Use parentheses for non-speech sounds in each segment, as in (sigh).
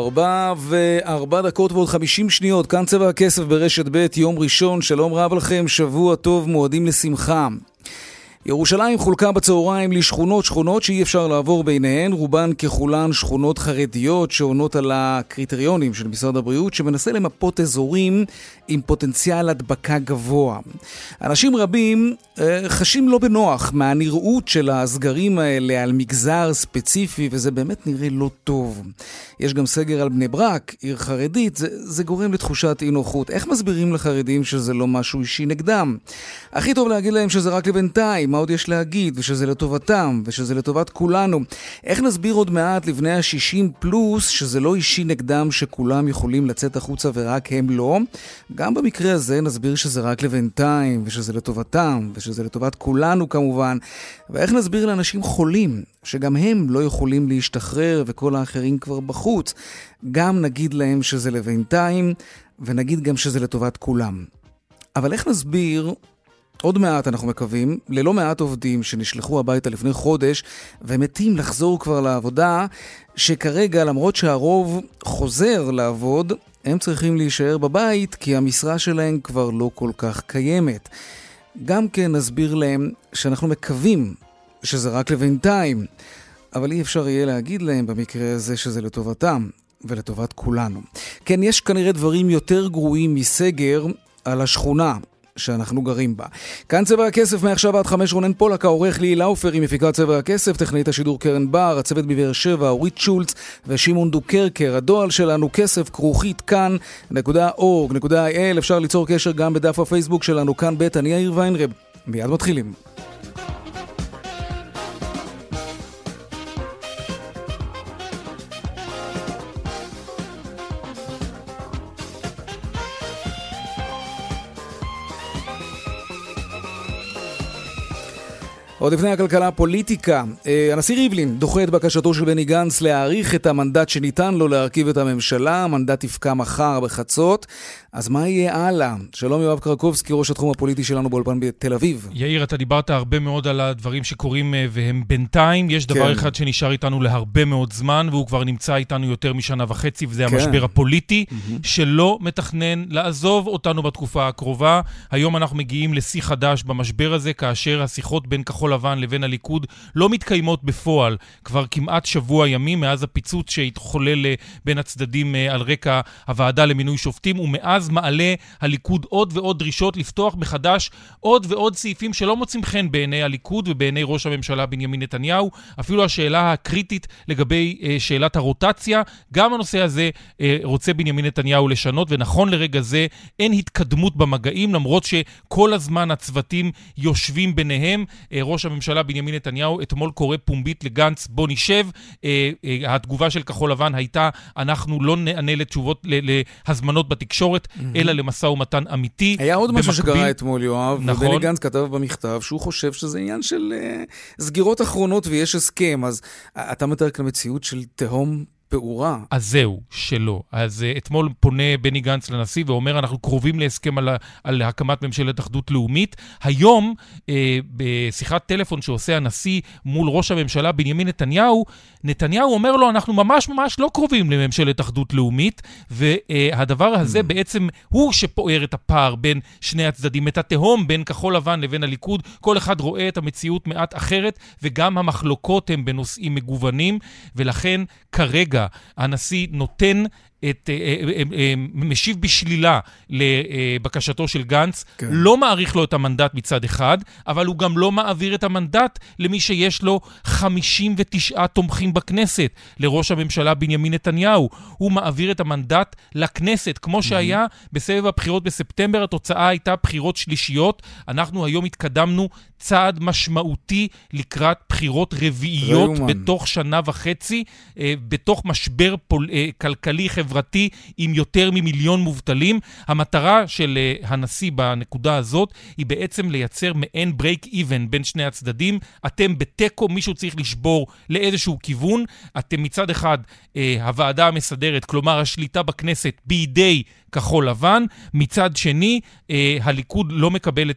ארבע וארבע דקות ועוד חמישים שניות, כאן צבע הכסף ברשת ב', יום ראשון, שלום רב לכם, שבוע טוב, מועדים לשמחה. ירושלים חולקה בצהריים לשכונות שכונות שאי אפשר לעבור ביניהן, רובן ככולן שכונות חרדיות שעונות על הקריטריונים של משרד הבריאות, שמנסה למפות אזורים עם פוטנציאל הדבקה גבוה. אנשים רבים אה, חשים לא בנוח מהנראות של הסגרים האלה על מגזר ספציפי, וזה באמת נראה לא טוב. יש גם סגר על בני ברק, עיר חרדית, זה, זה גורם לתחושת אי נוחות. איך מסבירים לחרדים שזה לא משהו אישי נגדם? הכי טוב להגיד להם שזה רק לבינתיים, עוד יש להגיד, ושזה לטובתם, ושזה לטובת כולנו. איך נסביר עוד מעט לבני ה-60 פלוס שזה לא אישי נגדם, שכולם יכולים לצאת החוצה ורק הם לא? גם במקרה הזה נסביר שזה רק לבינתיים, ושזה לטובתם, ושזה לטובת כולנו כמובן. ואיך נסביר לאנשים חולים, שגם הם לא יכולים להשתחרר וכל האחרים כבר בחוץ. גם נגיד להם שזה לבינתיים, ונגיד גם שזה לטובת כולם. אבל איך נסביר עוד מעט, אנחנו מקווים, ללא מעט עובדים שנשלחו הביתה לפני חודש ומתים לחזור כבר לעבודה, שכרגע, למרות שהרוב חוזר לעבוד, הם צריכים להישאר בבית כי המשרה שלהם כבר לא כל כך קיימת. גם כן נסביר להם שאנחנו מקווים שזה רק לבינתיים, אבל אי אפשר יהיה להגיד להם במקרה הזה שזה לטובתם ולטובת כולנו. כן, יש כנראה דברים יותר גרועים מסגר על השכונה שאנחנו גרים בה. כאן צבע הכסף, מעכשיו עד חמש רונן פולק, העורך ליהי לאופר עם מפיקת צבע הכסף, טכנאית השידור קרן בר, הצוות בבאר שבע, אורית שולץ ושמעון דוקרקר. הדואל שלנו כסף כרוכית כאן, נקודה אורג, נקודה איי-אל, אפשר ליצור קשר גם בדף הפייסבוק שלנו, כאן ב', אני יאיר ויינרב. מיד מתחילים. עוד לפני הכלכלה הפוליטיקה, אה, הנשיא ריבלין דוחה את בקשתו של בני גנץ להאריך את המנדט שניתן לו להרכיב את הממשלה, המנדט יפקע מחר בחצות. אז מה יהיה הלאה? שלום יואב קרקובסקי, ראש התחום הפוליטי שלנו באולפן בתל אביב. יאיר, אתה דיברת הרבה מאוד על הדברים שקורים אה, והם בינתיים. יש דבר כן. אחד שנשאר איתנו להרבה מאוד זמן, והוא כבר נמצא איתנו יותר משנה וחצי, וזה כן. המשבר הפוליטי, mm-hmm. שלא מתכנן לעזוב אותנו בתקופה הקרובה. היום אנחנו מגיעים לשיא חדש במשבר הזה, כאשר השיחות בין כחול לבן לבין הליכוד לא מתקיימות בפועל כבר כמעט שבוע ימים מאז הפיצוץ שהתחולל אה, בין הצדדים אה, על רקע הוועדה למינוי שופטים, ומאז מאז מעלה הליכוד עוד ועוד דרישות לפתוח מחדש עוד ועוד סעיפים שלא מוצאים חן בעיני הליכוד ובעיני ראש הממשלה בנימין נתניהו. אפילו השאלה הקריטית לגבי אה, שאלת הרוטציה, גם הנושא הזה אה, רוצה בנימין נתניהו לשנות, ונכון לרגע זה אין התקדמות במגעים, למרות שכל הזמן הצוותים יושבים ביניהם. אה, ראש הממשלה בנימין נתניהו אתמול קורא פומבית לגנץ, בוא נשב. אה, אה, התגובה של כחול לבן הייתה, אנחנו לא נענה לתשובות, להזמנות בתקשורת. אלא למשא ומתן אמיתי. היה עוד משהו שקרה אתמול, יואב, נכון. ובני גנץ כתב במכתב שהוא חושב שזה עניין של uh, סגירות אחרונות ויש הסכם, אז uh, אתה מתאר כאן מציאות של תהום פעורה. אז זהו, שלא. אז uh, אתמול פונה בני גנץ לנשיא ואומר, אנחנו קרובים להסכם על, על הקמת ממשלת אחדות לאומית. היום, uh, בשיחת טלפון שעושה הנשיא מול ראש הממשלה בנימין נתניהו, נתניהו אומר לו, אנחנו ממש ממש לא קרובים לממשלת אחדות לאומית, והדבר הזה mm. בעצם הוא שפוער את הפער בין שני הצדדים, את התהום בין כחול לבן לבין הליכוד. כל אחד רואה את המציאות מעט אחרת, וגם המחלוקות הן בנושאים מגוונים, ולכן כרגע הנשיא נותן את, משיב בשלילה לבקשתו של גנץ, כן. לא מעריך לו את המנדט מצד אחד, אבל הוא גם לא מעביר את המנדט למי שיש לו 59 תומכים בכנסת, לראש הממשלה בנימין נתניהו. הוא מעביר את המנדט לכנסת, כמו שהיה בסבב הבחירות בספטמבר, התוצאה הייתה בחירות שלישיות. אנחנו היום התקדמנו צעד משמעותי לקראת בחירות רביעיות בתוך שנה וחצי, אה, בתוך משבר פול, אה, כלכלי-חברתי עם יותר ממיליון מובטלים. המטרה של אה, הנשיא בנקודה הזאת היא בעצם לייצר מעין ברייק איבן בין שני הצדדים. אתם בתיקו, מישהו צריך לשבור לאיזשהו כיוון. אתם מצד אחד, הוועדה המסדרת, כלומר השליטה בכנסת, בידי כחול לבן. מצד שני, אה, הליכוד לא מקבל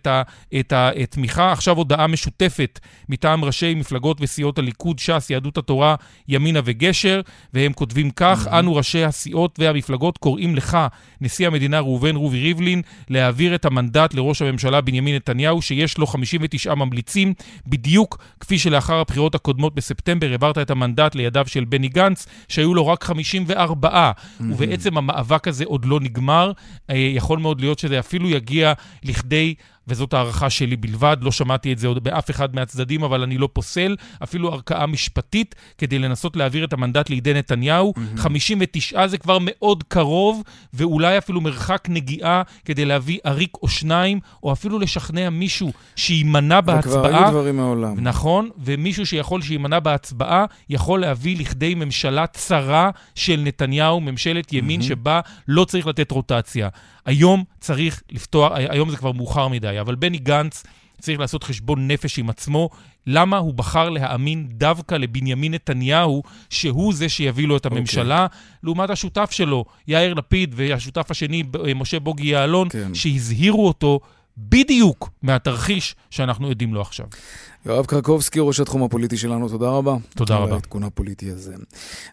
את התמיכה. עכשיו הודעה משותפת מטעם ראשי מפלגות וסיעות הליכוד, ש"ס, יהדות התורה, ימינה וגשר, והם כותבים כך: mm-hmm. אנו ראשי הסיעות והמפלגות קוראים לך, נשיא המדינה ראובן רובי ריבלין, להעביר את המנדט לראש הממשלה בנימין נתניהו, שיש לו 59 ממליצים, בדיוק כפי שלאחר הבחירות הקודמות בספטמבר העברת את המנדט לידיו של בני גנץ, שהיו לו רק 54, mm-hmm. ובעצם המאבק הזה עוד לא נגמר. נגמר, אה, יכול מאוד להיות שזה אפילו יגיע לכדי וזאת הערכה שלי בלבד, לא שמעתי את זה עוד באף אחד מהצדדים, אבל אני לא פוסל, אפילו ערכאה משפטית כדי לנסות להעביר את המנדט לידי נתניהו. Mm-hmm. 59 זה כבר מאוד קרוב, ואולי אפילו מרחק נגיעה כדי להביא עריק או שניים, או אפילו לשכנע מישהו שיימנע בהצבעה. וכבר היו דברים מעולם. נכון, ומישהו שיכול שיימנע בהצבעה, יכול להביא לכדי ממשלה צרה של נתניהו, ממשלת ימין mm-hmm. שבה לא צריך לתת רוטציה. היום צריך לפתוח, היום זה כבר מאוחר מדי, אבל בני גנץ צריך לעשות חשבון נפש עם עצמו, למה הוא בחר להאמין דווקא לבנימין נתניהו, שהוא זה שיביא לו את אוקיי. הממשלה, okay. לעומת השותף שלו, יאיר לפיד, והשותף השני, משה בוגי יעלון, כן. שהזהירו אותו בדיוק מהתרחיש שאנחנו עדים לו עכשיו. יואב קרקובסקי, ראש התחום הפוליטי שלנו, תודה רבה. תודה רבה. על העדכון הפוליטי הזה.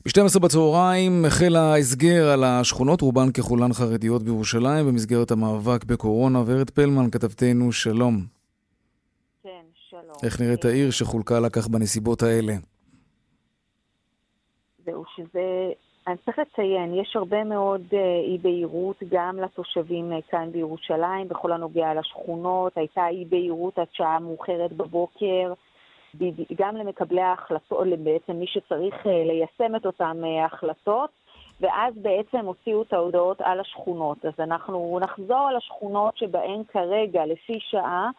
ב-12 בצהריים החל ההסגר על השכונות, רובן ככולן חרדיות בירושלים, במסגרת המאבק בקורונה. ורד פלמן, כתבתנו, שלום. כן, שלום. איך נראית העיר שחולקה לה כך בנסיבות האלה? זהו, שזה אני צריך לציין, יש הרבה מאוד uh, אי-בהירות גם לתושבים uh, כאן בירושלים, בכל הנוגע לשכונות, הייתה אי-בהירות עד שעה מאוחרת בבוקר, גם למקבלי ההחלטות, בעצם מי שצריך uh, ליישם את אותן החלטות, ואז בעצם הוציאו את ההודעות על השכונות. אז אנחנו נחזור על השכונות שבהן כרגע, לפי שעה,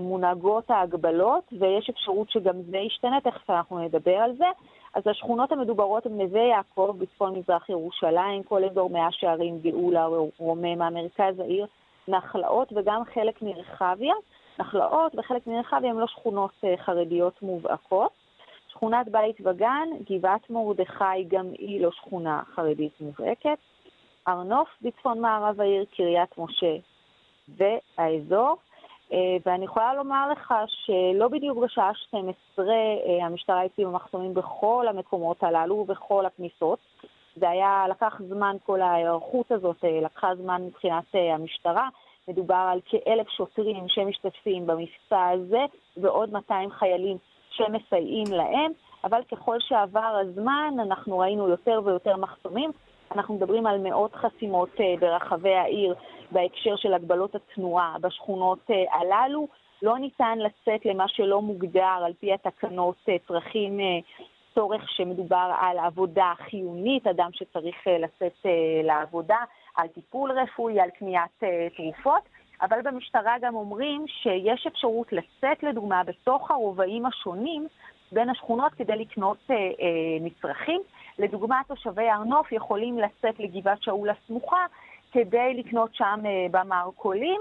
מונהגות ההגבלות, ויש אפשרות שגם זה ישתנה, תכף אנחנו נדבר על זה. אז השכונות המדוברות הן נווה יעקב בצפון מזרח ירושלים, כל אזור מאה שערים, גאולה, רוממה, מרכז העיר, נחלאות וגם חלק מרחביה. נחלאות וחלק מרחביה הן לא שכונות אה, חרדיות מובהקות. שכונת בית וגן, גבעת מרדכי, גם היא לא שכונה חרדית מובהקת. הר נוף בצפון מערב העיר, קריית משה והאזור. אה, ואני יכולה לומר לך שלא בדיוק בשעה 12 אה, המשטרה הציבה מחסומים בכל המקומות הללו ובכל הכניסות. זה היה, לקח זמן, כל ההיערכות הזאת אה, לקחה זמן מבחינת המשטרה. מדובר על כאלף שוטרים שמשתתפים במבצע הזה ועוד 200 חיילים שמסייעים להם, אבל ככל שעבר הזמן אנחנו ראינו יותר ויותר מחסומים. אנחנו מדברים על מאות חסימות ברחבי העיר. בהקשר של הגבלות התנועה בשכונות אה, הללו. לא ניתן לצאת למה שלא מוגדר על פי התקנות אה, צרכים, אה, צורך שמדובר על עבודה חיונית, אדם שצריך לצאת לעבודה, על טיפול רפואי, על קניית תרופות. אבל במשטרה גם אומרים שיש אפשרות לצאת, לדוגמה, בתוך הרובעים השונים בין השכונות כדי לקנות אה, אה, מצרכים. לדוגמה, תושבי הר נוף יכולים לצאת לגבעת שאול הסמוכה כדי לקנות שם אה, במרכולים,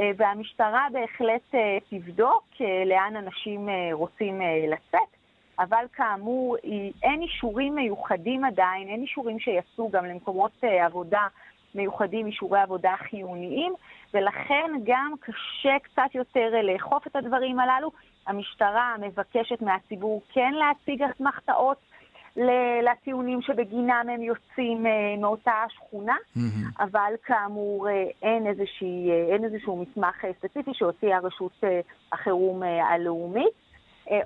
אה, והמשטרה בהחלט אה, תבדוק לאן אנשים רוצים לצאת. אבל כאמור, אין אישורים מיוחדים עדיין, אין אישורים שיצאו גם למקומות עבודה מיוחדים, אישורי עבודה חיוניים, ולכן גם קשה קצת יותר לאכוף את הדברים הללו. המשטרה מבקשת מהציבור כן להציג אסמכתאות לטיעונים שבגינם הם יוצאים אה, מאותה שכונה, mm-hmm. אבל כאמור אה, אין, איזושהי, אה, אין איזשהו מסמך ספציפי שהוציאה רשות החירום הלאומית.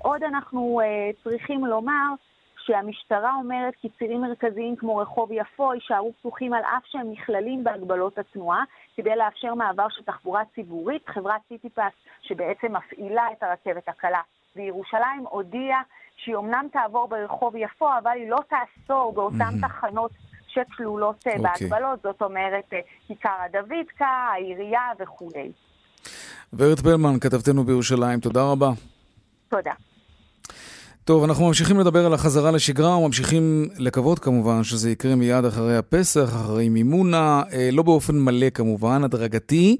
עוד אנחנו צריכים לומר שהמשטרה אומרת כי צירים מרכזיים כמו רחוב יפו יישארו פתוחים על אף שהם נכללים בהגבלות התנועה, כדי לאפשר מעבר של תחבורה ציבורית. חברת סיטיפס, שבעצם מפעילה את הרכבת הקלה בירושלים, הודיעה שהיא אמנם תעבור ברחוב יפו, אבל היא לא תאסור באותן mm-hmm. תחנות שכלולות okay. אה, אוקיי. בהגבלות, זאת אומרת אה, כיכר הדוידקה, העירייה וכולי. ורד פלמן, כתבתנו בירושלים, תודה רבה. תודה. טוב, אנחנו ממשיכים לדבר על החזרה לשגרה וממשיכים לקוות כמובן שזה יקרה מיד אחרי הפסח, אחרי מימונה, אה, לא באופן מלא כמובן, הדרגתי,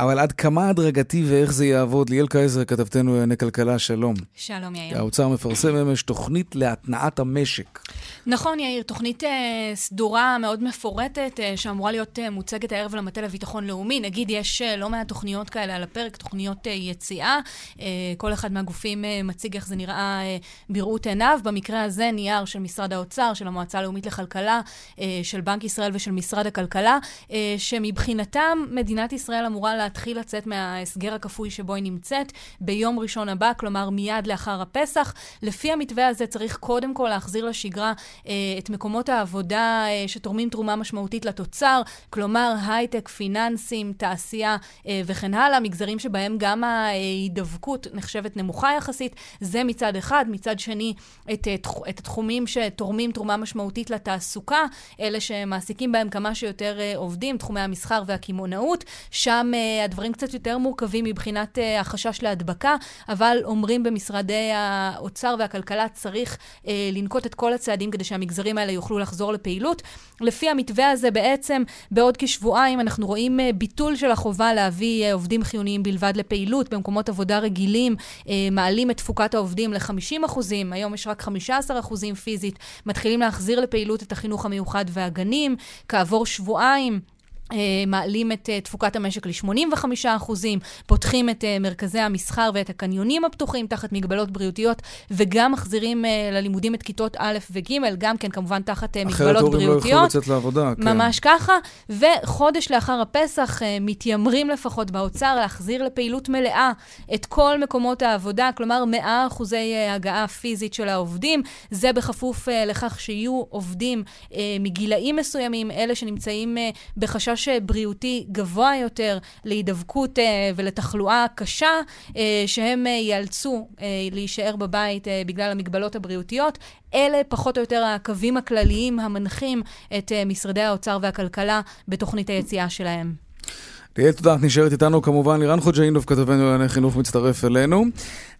אבל עד כמה הדרגתי ואיך זה יעבוד? ליאל קייזר, כתבתנו לענייני כלכלה, שלום. שלום, יאיר. האוצר מפרסם אמש תוכנית להתנעת המשק. נכון, יאיר, תוכנית אה, סדורה מאוד מפורטת, אה, שאמורה להיות אה, מוצגת הערב למטה לביטחון לאומי. נגיד, יש אה, לא מעט תוכניות כאלה על הפרק, תוכניות אה, יציאה. אה, כל אחד מהגופים אה, מציג איך זה נראה אה, בראות עיניו. במקרה הזה, נייר של משרד האוצר, של המועצה הלאומית לכלכלה, אה, של בנק ישראל ושל משרד הכלכלה, אה, שמבחינתם מדינת ישראל אמורה להתחיל לצאת מההסגר הכפוי שבו היא נמצאת ביום ראשון הבא, כלומר מיד לאחר הפסח. לפי המתווה הזה צריך קודם כל להחזיר לשגרה אה, את מקומות העבודה אה, שתורמים תרומה משמעותית לתוצר, כלומר הייטק, פיננסים, תעשייה אה, וכן הלאה, מגזרים שבהם גם ההידבקות נחשבת נמוכה יחסית. זה מצד אחד. מצד שני, את, את התחומים שתורמים תרומה משמעותית לתעסוקה, אלה שמעסיקים בהם כמה שיותר עובדים, תחומי המסחר והקמעונאות. שם הדברים קצת יותר מורכבים מבחינת uh, החשש להדבקה, אבל אומרים במשרדי האוצר והכלכלה צריך uh, לנקוט את כל הצעדים כדי שהמגזרים האלה יוכלו לחזור לפעילות. לפי המתווה הזה בעצם בעוד כשבועיים אנחנו רואים ביטול של החובה להביא עובדים חיוניים בלבד לפעילות. במקומות עבודה רגילים, מעלים את תפוקת העובדים ל-50 היום יש רק 15 פיזית, מתחילים להחזיר לפעילות את החינוך המיוחד והגנים, כעבור שבועיים אה, מעלים את אה, תפוקת המשק ל-85 אחוזים, פותחים את אה, מרכזי המסחר ואת הקניונים הפתוחים תחת מגבלות בריאותיות, וגם מחזירים ללימודים את כיתות א' וג', גם כן כמובן תחת מגבלות בריאותיות. אחרת הורים לא יוכלו לצאת לעבודה, כן. ממש ככה, וחודש לאחר הפסח מתיימרים לפחות באוצר להחזיר לפעילות מלאה את כל מקומות העבודה, כלומר 100 אחוזי הגעה פיזית של העובדים. זה בכפוף לכך שיהיו עובדים מגילאים מסוימים, אלה שנמצאים בחשש חשש בריאותי גבוה יותר להידבקות uh, ולתחלואה קשה, uh, שהם ייאלצו להישאר בבית בגלל המגבלות הבריאותיות. אלה פחות או יותר הקווים הכלליים המנחים את משרדי האוצר והכלכלה בתוכנית היציאה שלהם. ליאל, תודה, את נשארת איתנו כמובן. לירן חוג'אינוב, כתבנו לענייני חינוך, מצטרף אלינו.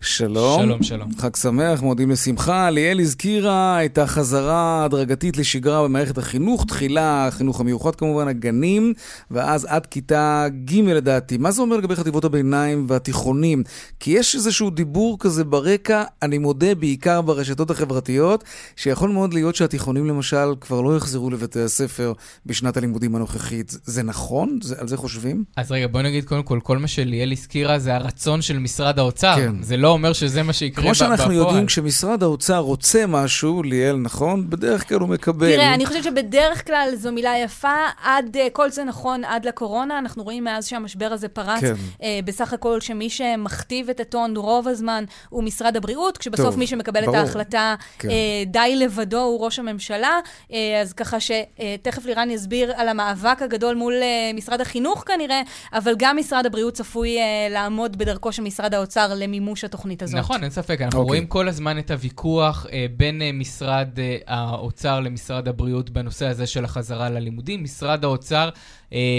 שלום. שלום, שלום. חג שמח, מודים לשמחה. ליאל הזכירה את החזרה ההדרגתית לשגרה במערכת החינוך, תחילה החינוך המיוחד כמובן, הגנים, ואז עד כיתה ג' לדעתי. מה זה אומר לגבי חטיבות הביניים והתיכונים? כי יש איזשהו דיבור כזה ברקע, אני מודה, בעיקר ברשתות החברתיות, שיכול מאוד להיות שהתיכונים למשל כבר לא יחזרו לבתי הספר בשנת הלימודים הנוכחית. זה נכון? זה, על זה חושבים? אז רגע, בוא נגיד קודם כל, כל מה שליאל הזכירה זה הרצון של משרד האוצר. כן. זה לא אומר שזה מה שיקרה בפועל. כמו שאנחנו. יודעים, כשמשרד האוצר רוצה משהו, ליאל, נכון? בדרך כלל הוא מקבל. תראה, אני חושבת שבדרך כלל זו מילה יפה, עד, אה, כל זה נכון עד לקורונה. אנחנו רואים מאז שהמשבר הזה פרץ, כן. אה, בסך הכל שמי שמכתיב את הטון רוב הזמן הוא משרד הבריאות, כשבסוף טוב, מי שמקבל ברור. את ההחלטה כן. אה, די לבדו הוא ראש הממשלה. אז ככה שתכף לירן יסביר על המאבק הגדול מול משרד החינוך כנראה, אבל גם משרד הבריאות צפוי לעמוד בדרכו של משרד האוצר למימוש התוכנית. התוכנית הזאת. נכון, אין ספק. אנחנו okay. אוקיי. רואים כל הזמן את הוויכוח אה, בין אה, משרד אה, האוצר למשרד הבריאות בנושא הזה של החזרה ללימודים. משרד האוצר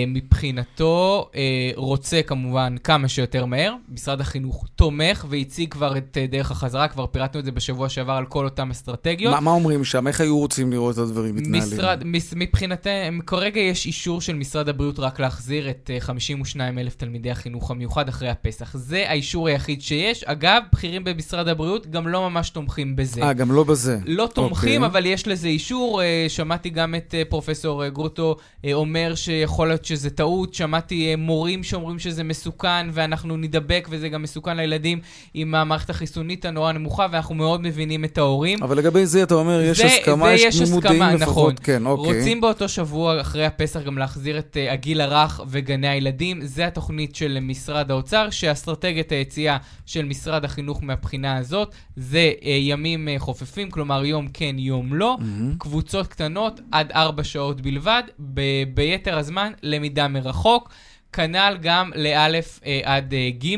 מבחינתו אה, רוצה כמובן כמה שיותר מהר. משרד החינוך תומך והציג כבר את אה, דרך החזרה, כבר פירטנו את זה בשבוע שעבר על כל אותן אסטרטגיות. ما, מה אומרים שם? איך היו רוצים לראות את הדברים מתנהלים? משרד, מבחינתם, כרגע יש אישור של משרד הבריאות רק להחזיר את 52 אלף תלמידי החינוך המיוחד אחרי הפסח. זה האישור היחיד שיש. אגב, בכירים במשרד הבריאות גם לא ממש תומכים בזה. אה, גם לא בזה. לא תומכים, okay. אוקיי. אבל יש לזה אישור. שמעתי גם את פרופסור גרוטו אומר שיכול... יכול להיות שזה טעות. שמעתי אה, מורים שאומרים שזה מסוכן ואנחנו נדבק וזה גם מסוכן לילדים עם המערכת החיסונית הנורא נמוכה, ואנחנו מאוד מבינים את ההורים. אבל לגבי זה אתה אומר, יש זה, הסכמה, זה יש תמימות דעים לפחות. נכון. כן, אוקיי. רוצים באותו שבוע אחרי הפסח גם להחזיר את uh, הגיל הרך וגני מהילדים. זה התוכנית של משרד האוצר, שאסטרטגיית היציאה של משרד החינוך מהבחינה הזאת זה uh, ימים uh, חופפים, כלומר יום כן, יום לא, mm-hmm. קבוצות קטנות עד 4 שעות בלבד, ב- ביתר הזמן למידה מרחוק. כנ"ל גם לאלף uh, עד uh, ג'.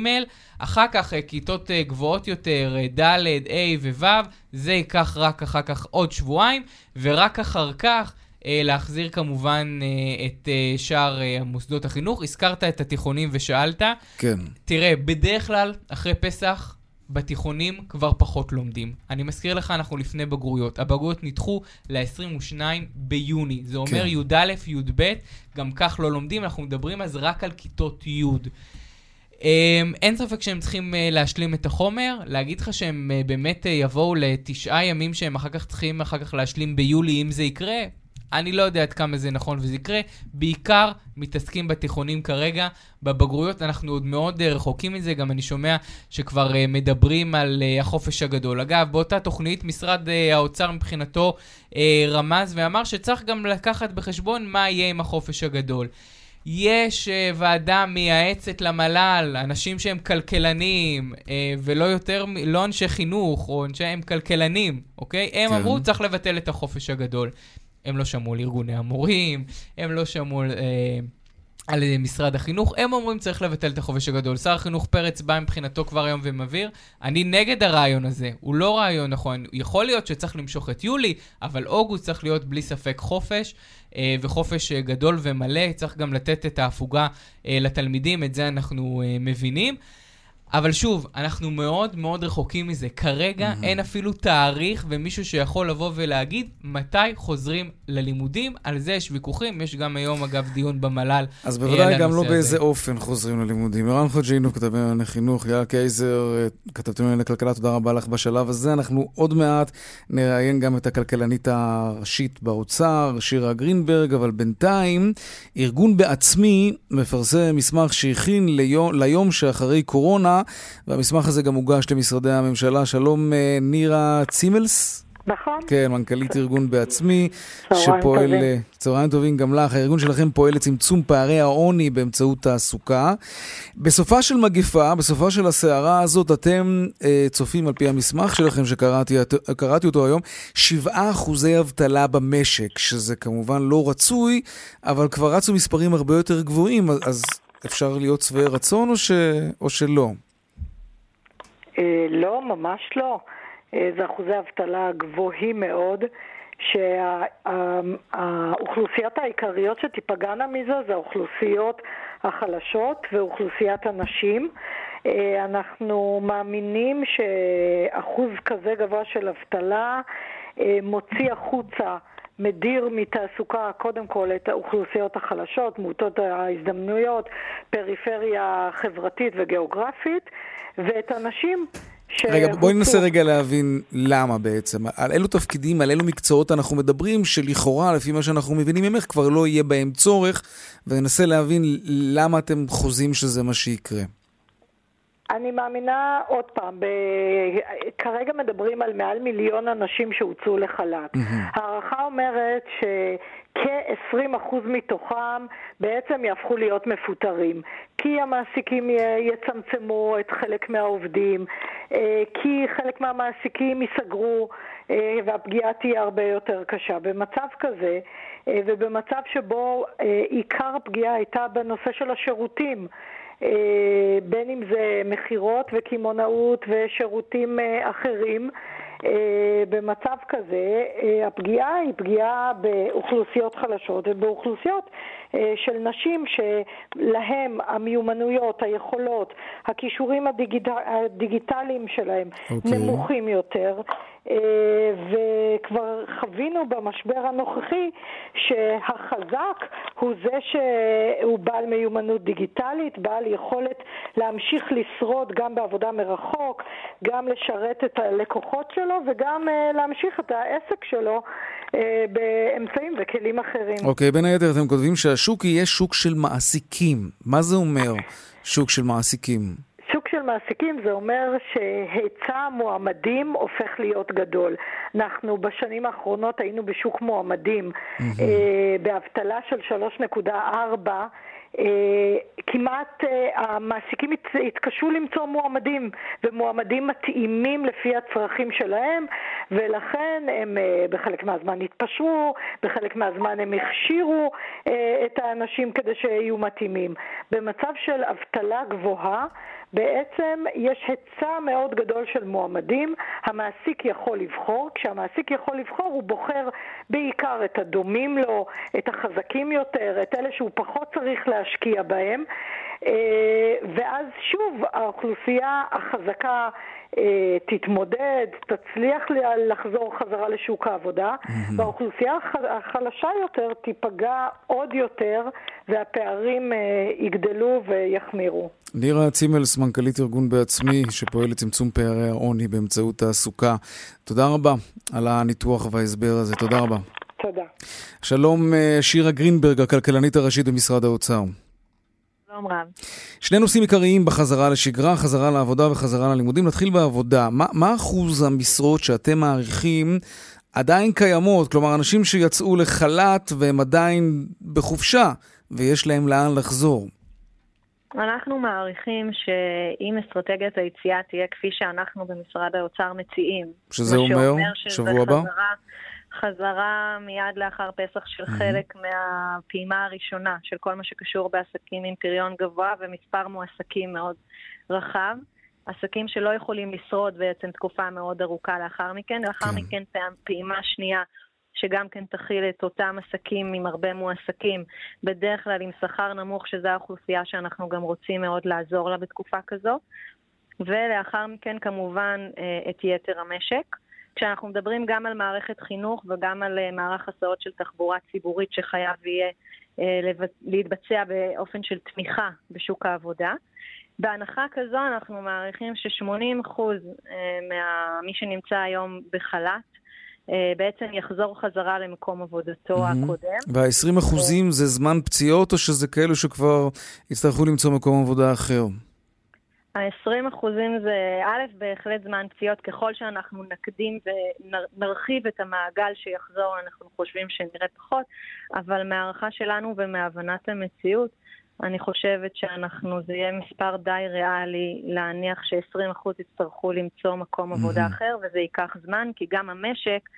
אחר כך uh, כיתות uh, גבוהות יותר, uh, ד', ה' וו', זה ייקח רק אחר כך עוד שבועיים, ורק אחר כך אה, להחזיר כמובן אה, את אה, שאר מוסדות החינוך. הזכרת את התיכונים ושאלת. כן. תראה, בדרך כלל, אחרי פסח, בתיכונים כבר פחות לומדים. אני מזכיר לך, אנחנו לפני בגרויות. הבגרויות נדחו ל-22 ביוני. זה אומר כן. י"א, י"ב, גם כך לא לומדים. אנחנו מדברים אז רק על כיתות י'. Um, אין ספק שהם צריכים uh, להשלים את החומר, להגיד לך שהם uh, באמת uh, יבואו לתשעה ימים שהם אחר כך צריכים אחר כך להשלים ביולי, אם זה יקרה, אני לא יודע עד כמה זה נכון וזה יקרה. בעיקר מתעסקים בתיכונים כרגע. בבגרויות אנחנו עוד מאוד uh, רחוקים מזה, גם אני שומע שכבר uh, מדברים על uh, החופש הגדול. אגב, באותה תוכנית משרד uh, האוצר מבחינתו uh, רמז ואמר שצריך גם לקחת בחשבון מה יהיה עם החופש הגדול. יש uh, ועדה מייעצת למל"ל, אנשים שהם כלכלנים, uh, ולא יותר, לא אנשי חינוך, או אנשי הם כלכלנים, אוקיי? הם כן. אמרו, צריך לבטל את החופש הגדול. הם לא שמעו על ארגוני המורים, הם לא שמעו. אה, על משרד החינוך, הם אומרים צריך לבטל את החופש הגדול. שר החינוך פרץ בא מבחינתו כבר היום ומבהיר, אני נגד הרעיון הזה, הוא לא רעיון נכון. יכול להיות שצריך למשוך את יולי, אבל אוגוסט צריך להיות בלי ספק חופש, אה, וחופש אה, גדול ומלא, צריך גם לתת את ההפוגה אה, לתלמידים, את זה אנחנו מבינים. אבל שוב, אנחנו מאוד מאוד רחוקים מזה. כרגע mm-hmm. אין אפילו תאריך ומישהו שיכול לבוא ולהגיד מתי חוזרים ללימודים. על זה יש ויכוחים, יש גם היום, אגב, דיון במל"ל. אז בוודאי גם לא הזה. באיזה אופן חוזרים ללימודים. ערן חוג'ינו, כתבי לענייני חינוך, יאללה קייזר, כתבתם לענייני כלכלה, תודה רבה לך בשלב הזה. אנחנו עוד מעט נראיין גם את הכלכלנית הראשית באוצר, שירה גרינברג, אבל בינתיים, ארגון בעצמי מפרסם מסמך שהכין ליום, ליום שאחרי קורונה. והמסמך הזה גם הוגש למשרדי הממשלה. שלום אה, נירה צימלס. נכון. כן, מנכ"לית ארגון בעצמי, שפועל... טובים. צהריים טובים גם לך. הארגון שלכם פועל לצמצום פערי העוני באמצעות תעסוקה. בסופה של מגפה, בסופה של הסערה הזאת, אתם אה, צופים על פי המסמך שלכם, שקראתי אותו היום, 7% אבטלה במשק, שזה כמובן לא רצוי, אבל כבר רצו מספרים הרבה יותר גבוהים, אז אפשר להיות שבעי רצון או, ש... או שלא? אה, לא, ממש לא. אה, זה אחוזי אבטלה גבוהים מאוד, שהאוכלוסיות העיקריות שתיפגענה מזה זה האוכלוסיות החלשות ואוכלוסיית הנשים. אה, אנחנו מאמינים שאחוז כזה גבוה של אבטלה מוציא החוצה מדיר מתעסוקה קודם כל את האוכלוסיות החלשות, מעוטות ההזדמנויות, פריפריה חברתית וגיאוגרפית, ואת הנשים רגע, בואי ננסה רגע להבין למה בעצם. על אילו תפקידים, על אילו מקצועות אנחנו מדברים, שלכאורה, לפי מה שאנחנו מבינים ממך, כבר לא יהיה בהם צורך, וננסה להבין למה אתם חוזים שזה מה שיקרה. אני מאמינה, עוד פעם, ב... כרגע מדברים על מעל מיליון אנשים שהוצאו לחל"ת. Mm-hmm. הערכה אומרת שכ-20% מתוכם בעצם יהפכו להיות מפוטרים. כי המעסיקים יצמצמו את חלק מהעובדים, אה, כי חלק מהמעסיקים ייסגרו אה, והפגיעה תהיה הרבה יותר קשה. במצב כזה, אה, ובמצב שבו עיקר הפגיעה הייתה בנושא של השירותים, בין אם זה מכירות וקמעונאות ושירותים אחרים. אה, במצב כזה הפגיעה היא פגיעה באוכלוסיות חלשות ובאוכלוסיות של נשים שלהם המיומנויות, היכולות, הכישורים הדיגיטליים שלהם okay. אוקיי. נמוכים יותר. אה, וכבר חווינו במשבר הנוכחי שהחזק הוא זה שהוא בעל מיומנות דיגיטלית, בעל יכולת להמשיך לשרוד גם בעבודה מרחוק, גם לשרת את הלקוחות שלו וגם אה, להמשיך את העסק שלו אה, באמצעים וכלים אחרים. אוקיי, okay, בין היתר אתם כותבים שהשוק יהיה שוק של מעסיקים. מה זה אומר שוק של מעסיקים? שוק של מעסיקים זה אומר שהיצע המועמדים הופך להיות גדול. אנחנו בשנים האחרונות היינו בשוק מועמדים mm-hmm. אה, באבטלה של 3.4 אה, כמעט אה, המעסיקים התקשו למצוא מועמדים, ומועמדים מתאימים לפי הצרכים שלהם, ולכן הם אה, בחלק מהזמן התפשרו, בחלק מהזמן הם הכשירו את האנשים כדי שיהיו מתאימים. במצב של אבטלה גבוהה, בעצם יש היצע מאוד גדול של מועמדים, המעסיק יכול לבחור, כשהמעסיק יכול לבחור הוא בוחר בעיקר את הדומים לו, את החזקים יותר, את אלה שהוא פחות צריך להשקיע בהם, ואז שוב האוכלוסייה החזקה אה, תתמודד, תצליח לחזור חזרה לשוק העבודה, mm-hmm. והאוכלוסייה החלשה יותר תיפגע עוד יותר, והפערים אה, יגדלו ויחמירו. נירה צימלס, מנכ"לית ארגון בעצמי, שפועל לצמצום פערי העוני באמצעות תעסוקה. תודה רבה על הניתוח וההסבר הזה. תודה רבה. תודה. שלום, שירה גרינברג, הכלכלנית הראשית במשרד האוצר. שלום רב. שני נושאים עיקריים בחזרה לשגרה, חזרה לעבודה וחזרה ללימודים. נתחיל בעבודה. מה, מה אחוז המשרות שאתם מעריכים עדיין קיימות? כלומר, אנשים שיצאו לחל"ת והם עדיין בחופשה ויש להם לאן לחזור. אנחנו מעריכים שאם אסטרטגיית היציאה תהיה כפי שאנחנו במשרד האוצר מציעים, שזה אומר, אומר שבוע הבא? חזרה, מיד לאחר פסח של. חלק מהפעימה הראשונה של כל מה שקשור בעסקים עם פריון גבוה ומספר מועסקים מאוד רחב. עסקים שלא יכולים לשרוד בעצם תקופה מאוד ארוכה לאחר מכן. לאחר כן. מכן פעימה שנייה שגם כן תכיל את אותם עסקים עם הרבה מועסקים, בדרך כלל עם שכר נמוך, שזו האוכלוסייה שאנחנו גם רוצים מאוד לעזור לה בתקופה כזו. ולאחר מכן כמובן אה, את יתר המשק. כשאנחנו מדברים גם על מערכת חינוך וגם על אה, מערך הסעות של תחבורה ציבורית שחייב יהיה אה, להתבצע באופן של תמיכה בשוק העבודה. בהנחה כזו אנחנו מעריכים ש-80% ממי שנמצא היום בחל"ת בעצם יחזור חזרה למקום עבודתו mm-hmm. הקודם. וה-20 אחוזים זה זמן פציעות, או שזה כאלו שכבר יצטרכו למצוא מקום עבודה אחר? ה-20 אחוזים זה א', בהחלט זמן פציעות. ככל שאנחנו נקדים ונרחיב את המעגל שיחזור, אנחנו חושבים שנראה פחות, אבל מהערכה שלנו ומהבנת המציאות, אני חושבת שאנחנו, זה יהיה מספר די ריאלי להניח ש-20% יצטרכו למצוא מקום עבודה אחר, וזה ייקח זמן, כי גם המשק,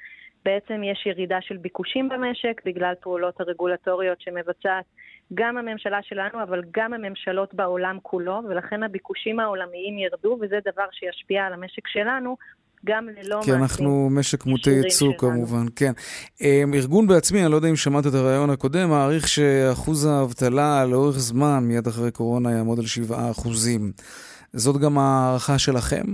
בעצם יש ירידה של ביקושים במשק בגלל פעולות הרגולטוריות שמבצעת גם הממשלה שלנו, אבל גם הממשלות בעולם כולו, ולכן הביקושים העולמיים ירדו, וזה דבר שישפיע על המשק שלנו. גם ללא כי אנחנו משק מוטה ייצוא כמובן, כן. אמ, ארגון בעצמי, אני לא יודע אם שמעת את הרעיון הקודם, מעריך שאחוז האבטלה לאורך זמן, מיד אחרי קורונה, יעמוד על 7 אחוזים. זאת גם הערכה שלכם?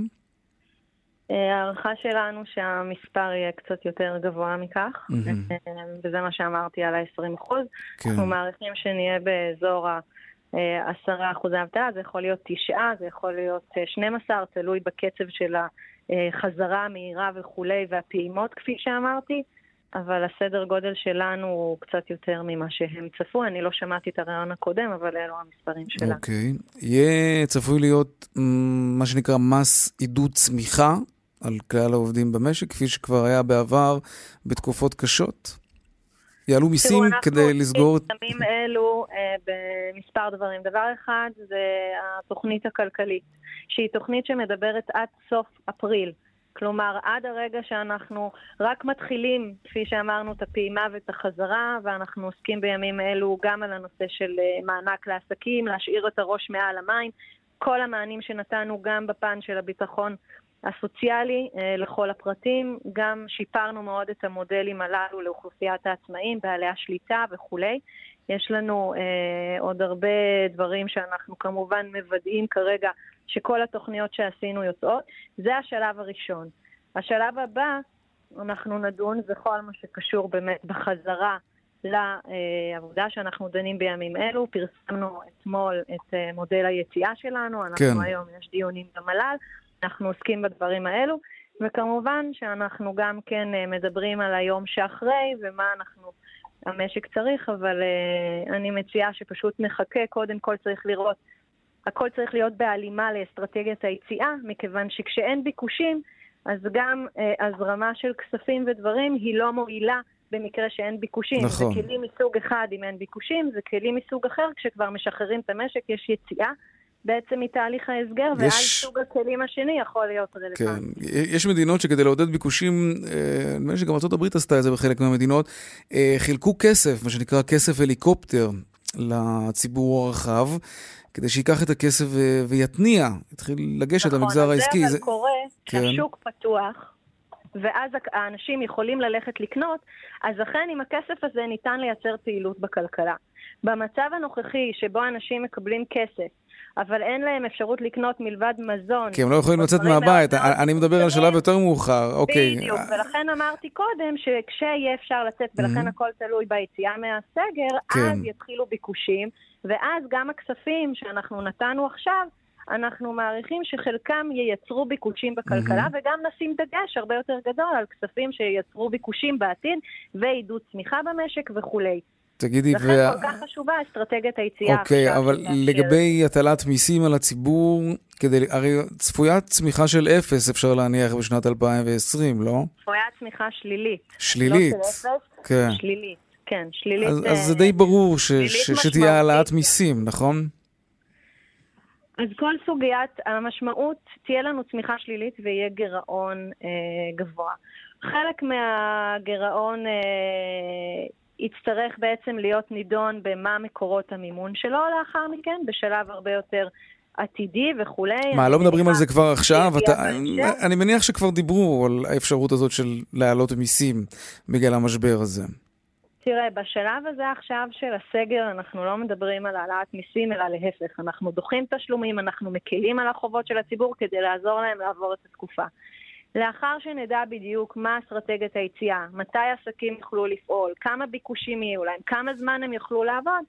ההערכה שלנו שהמספר יהיה קצת יותר גבוה מכך, mm-hmm. וזה מה שאמרתי על ה-20 אחוז. כן. אנחנו מעריכים שנהיה באזור ה-10 אחוזי אבטלה, זה יכול להיות 9, זה יכול להיות 12, אה, תלוי בקצב של החזרה המהירה וכולי, והפעימות, כפי שאמרתי. אבל הסדר גודל שלנו הוא קצת יותר ממה שהם צפו. אני לא שמעתי את הרעיון הקודם, אבל אלו המספרים שלנו. אוקיי. Okay. יהיה צפוי להיות מה שנקרא מס עידוד צמיחה על כלל העובדים במשק, כפי שכבר היה בעבר בתקופות קשות? יעלו מיסים כדי לסגור... תראו, אנחנו בימים אלו אה, במספר דברים. דבר אחד זה התוכנית הכלכלית, שהיא תוכנית שמדברת עד סוף אפריל. כלומר, עד הרגע שאנחנו רק מתחילים, כפי שאמרנו, את הפעימה ואת החזרה, ואנחנו עוסקים בימים אלו גם על הנושא של אה, מענק לעסקים, להשאיר את הראש מעל המים. כל המענים שנתנו גם בפן של הביטחון הסוציאלי אה, לכל הפרטים. גם שיפרנו מאוד את המודלים הללו לאוכלוסיית העצמאים, בעלי השליטה וכולי. יש לנו אה, עוד הרבה דברים שאנחנו כמובן מוודאים כרגע שכל התוכניות שעשינו יוצאות. זה השלב הראשון. השלב הבא, אנחנו נדון בכל מה שקשור באמת בחזרה לעבודה שאנחנו דנים בימים אלו. פרסמנו אתמול את אה, מודל היציאה שלנו, אנחנו כן. היום, יש דיונים במל"ל. אנחנו עוסקים בדברים האלו, וכמובן שאנחנו גם כן אה, מדברים על היום שאחרי ומה אנחנו, המשק צריך, אבל uh, אני מציעה שפשוט נחכה, קודם כל צריך לראות, הכל צריך להיות בהלימה לאסטרטגיית היציאה, מכיוון שכשאין ביקושים, אז גם uh, הזרמה של כספים ודברים היא לא מועילה במקרה שאין ביקושים. נכון. זה כלים מסוג אחד אם אין ביקושים, זה כלים מסוג אחר כשכבר משחררים את המשק, יש יציאה בעצם מתהליך ההסגר, יש- ואז סוג הכלים השני יכול להיות רלוונטי. כן, יש מדינות שכדי לעודד ביקושים, אה, נדמה לי שגם ארה"ב עשתה את זה בחלק מהמדינות, אה, חילקו כסף, מה שנקרא כסף הליקופטר, לציבור הרחב, כדי שייקח את הכסף ו- ויתניע, יתחיל לגשת למגזר נכון, העסקי. אז זה זה- אבל קורה כן. כשהשוק פתוח, ואז האנשים יכולים ללכת לקנות, אז אכן עם הכסף הזה ניתן לייצר פעילות בכלכלה. במצב הנוכחי, שבו אנשים מקבלים כסף, אבל אין להם אפשרות לקנות מלבד מזון. כי הם לא יכולים לצאת מהבית, מאוד אני מדבר על שלב יותר מאוחר, אוקיי. בדיוק, ולכן אמרתי קודם שכשיהיה אפשר לצאת, ולכן הכל תלוי ביציאה מהסגר, כן. אז יתחילו ביקושים, ואז גם הכספים שאנחנו נתנו עכשיו, אנחנו מעריכים שחלקם ייצרו ביקושים בכלכלה, וגם נשים דגש הרבה יותר גדול על כספים שייצרו ביקושים בעתיד, ועידוד צמיחה במשק וכולי. תגידי, לכן וה- כל כך חשובה אסטרטגיית היציאה אוקיי, עכשיו. אבל לגבי הטלת מיסים על הציבור, כדי, הרי צפויה צמיחה של אפס, אפשר להניח, בשנת 2020, לא? צפויה צמיחה שלילית. שלילית. לא של אפס, כן. שלילית. כן, שלילית. אז, אה, אז זה די ברור ש, ש, שתהיה משמעותית, העלאת כן. מיסים, נכון? אז כל סוגיית המשמעות, תהיה לנו צמיחה שלילית ויהיה גירעון אה, גבוה. חלק מהגירעון אה, יצטרך בעצם להיות נידון במה מקורות המימון שלו לאחר מכן, בשלב הרבה יותר עתידי וכולי. מה, אני לא מדברים על זה כבר עכשיו? אתה, בהמשך. אני מניח שכבר דיברו על האפשרות הזאת של להעלות מיסים בגלל המשבר הזה. תראה, בשלב הזה עכשיו של הסגר אנחנו לא מדברים על העלאת מיסים, אלא להפך. אנחנו דוחים תשלומים, אנחנו מקלים על החובות של הציבור כדי לעזור להם לעבור את התקופה. לאחר שנדע בדיוק מה אסטרטגיית היציאה, מתי עסקים יוכלו לפעול, כמה ביקושים יהיו להם, כמה זמן הם יוכלו לעבוד,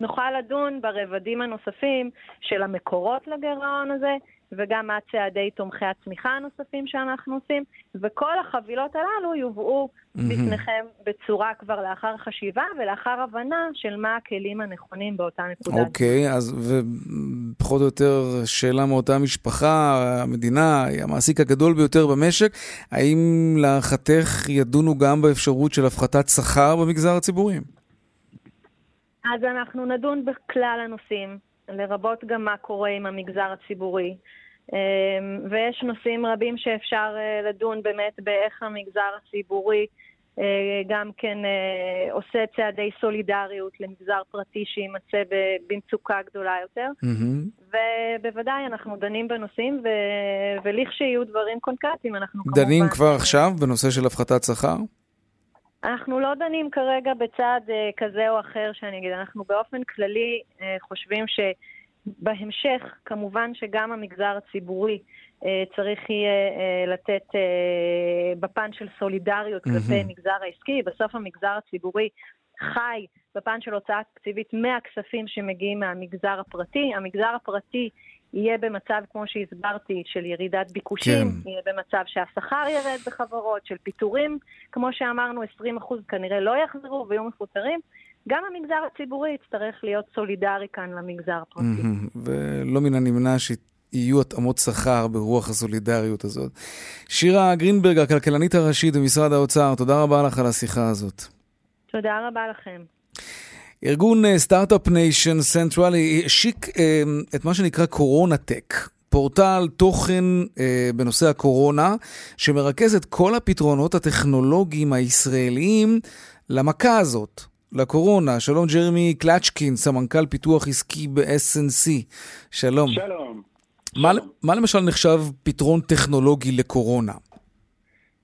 נוכל לדון ברבדים הנוספים של המקורות לגירעון הזה, וגם מה צעדי תומכי הצמיחה הנוספים שאנחנו עושים, וכל החבילות הללו יובאו בפניכם בצורה כבר לאחר חשיבה ולאחר הבנה של מה הכלים הנכונים באותה נקודה. אוקיי, אז ופחות או יותר שאלה מאותה משפחה, המדינה היא המעסיק הגדול ביותר במשק, האם להערכתך ידונו גם באפשרות של הפחתת שכר במגזר הציבורי? אז אנחנו נדון בכלל הנושאים, לרבות גם מה קורה עם המגזר הציבורי. אמ, ויש נושאים רבים שאפשר אה, לדון באמת באיך המגזר הציבורי אה, גם כן אה, עושה צעדי סולידריות למגזר פרטי שיימצא במצוקה גדולה יותר. מהמם. ובוודאי אנחנו דנים בנושאים, ו... ולכשיהיו דברים קונקרטיים, אנחנו כמובן... דנים כבר עכשיו בנושא של הפחתת שכר? אנחנו לא דנים כרגע בצעד אה, כזה או אחר שאני אגיד, אנחנו באופן כללי אה, חושבים שבהמשך, כמובן שגם המגזר הציבורי אה, צריך יהיה לתת בפן של סולידריות כלפי מהמם. מגזר העסקי, בסוף המגזר הציבורי חי בפן של הוצאה תקציבית מהכספים שמגיעים מהמגזר הפרטי. המגזר הפרטי יהיה במצב, כמו שהסברתי, של ירידת ביקושים, כן. יהיה במצב שהשכר ירד בחברות, של פיטורים, כמו שאמרנו, 20% כנראה לא יחזרו ויהיו מפוטרים. גם המגזר הציבורי יצטרך להיות סולידרי כאן למגזר הפרטי. ולא מן הנמנע שיהיו התאמות שכר ברוח הסולידריות הזאת. שירה גרינברג, הכלכלנית הראשית במשרד האוצר, תודה רבה לך על השיחה הזאת. תודה רבה לכם. ארגון Start-Up Nation Central השיק אה, את מה שנקרא CoronaTech. פורטל תוכן אה, בנושא הקורונה, שמרכז את כל הפתרונות הטכנולוגיים הישראליים למכה הזאת, לקורונה. שלום ג'רמי קלצ'קין, סמנכ"ל פיתוח עסקי ב-SNC. שלום. שלום. מה, שלום. מה למשל נחשב פתרון טכנולוגי לקורונה?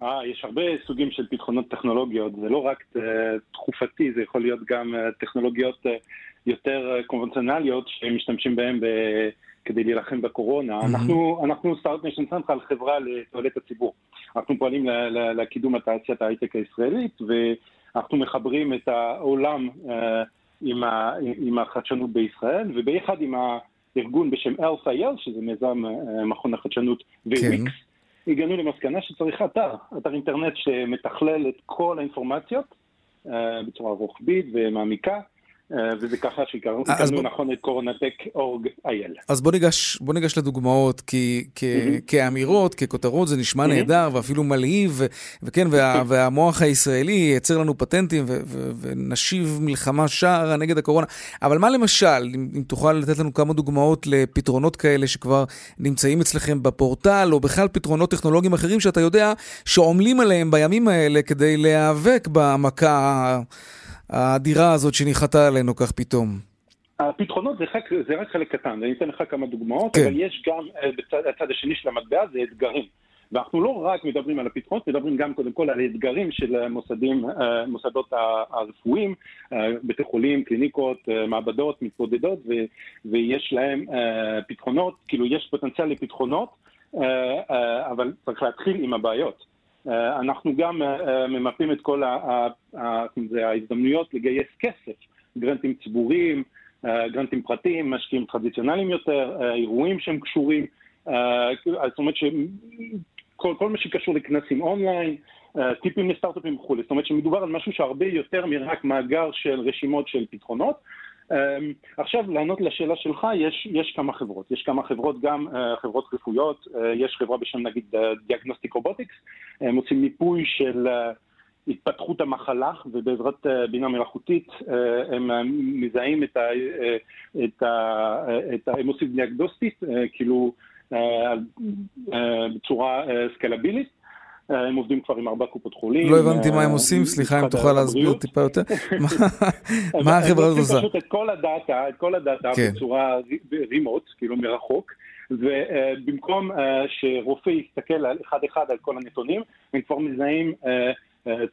אה, יש הרבה סוגים של פתרונות טכנולוגיות, זה לא רק אה, תרופתי, זה יכול להיות גם אה, טכנולוגיות אה, יותר קונבנציונליות שמשתמשים בהן ב... כדי להילחם בקורונה. אהמ. אנחנו, אנחנו Start Nation Central, חברה לתועלת הציבור. אנחנו פועלים לקידום התעשיית ההייטק הישראלית, ואנחנו מחברים את העולם אה, עם, ה, עם החדשנות בישראל, וביחד עם הארגון בשם L.I.L, שזה מיזם אה, מכון החדשנות, וויקס, הגענו למסקנה שצריך אתר, אתר אינטרנט שמתכלל את כל האינפורמציות אה, בצורה רוחבית ומעמיקה, וזה ככה שהכרנו בוא... נכון את קורונטק אורג אייל. אז בוא ניגש, בוא ניגש לדוגמאות, כי כ, mm-hmm. כאמירות, ככותרות זה נשמע mm-hmm. נהדר ואפילו מלהיב, וכן, וה, (laughs) והמוח הישראלי ייצר לנו פטנטים ו, ו, ונשיב מלחמה שערה נגד הקורונה. אבל מה למשל, אם, אם תוכל לתת לנו כמה דוגמאות לפתרונות כאלה שכבר נמצאים אצלכם בפורטל, או בכלל פתרונות טכנולוגיים אחרים שאתה יודע שעמלים עליהם בימים האלה כדי להיאבק במכה האדירה הזאת שניחתה עלינו כך פתאום? הפתרונות זה רק, זה רק חלק קטן, אני אתן לך כמה דוגמאות, כן. אבל יש גם אה, בצד הצד השני של המטבע, זה אתגרים. ואנחנו לא רק מדברים על הפתרונות, מדברים גם קודם כל על האתגרים של מוסדים, אה, מוסדות הרפואיים, אה, בתי חולים, קליניקות, מעבדות, מתמודדות, ויש להם פתרונות, כאילו יש פוטנציאל לפתרונות, אבל צריך להתחיל עם הבעיות. אה, אנחנו גם אה, אה, ממפים את כל ההזדמנויות לגייס כסף, גרנטים ציבוריים, גרנטים פרטיים, משקיעים טרדיציונליים יותר, אירועים שהם קשורים, זאת אומרת שכל כל מה שקשור לכנסים אונליין, טיפים לסטארט-אפים וכולי, זאת אומרת שמדובר על משהו שהרבה יותר מרק מאגר של רשימות של פתרונות. Um, עכשיו, לענות לשאלה שלך, יש, יש כמה חברות. יש כמה חברות, גם uh, חברות רפואיות, uh, יש חברה בשם נגיד דיאגנוסטיק uh, רובוטיקס, הם עושים מיפוי של התפתחות המחלה, ובעזרת בינה מלאכותית הם מזהים את ה... את ה... את ה... הם עושים דיאגנוסטית, כאילו בצורה סקלבילית. אה, הם עובדים כבר עם ארבע קופות חולים. לא הבנתי מה הם אה, עושים, סליחה אם תוכל להסביר טיפה יותר. (laughs) מה החברה הזאת עושה? פשוט את כל הדאטה, את כל הדאטה כן. בצורה רימוט, כאילו מרחוק. ובמקום שרופא יסתכל על אחד-אחד על כל הנתונים, הם כבר מזהים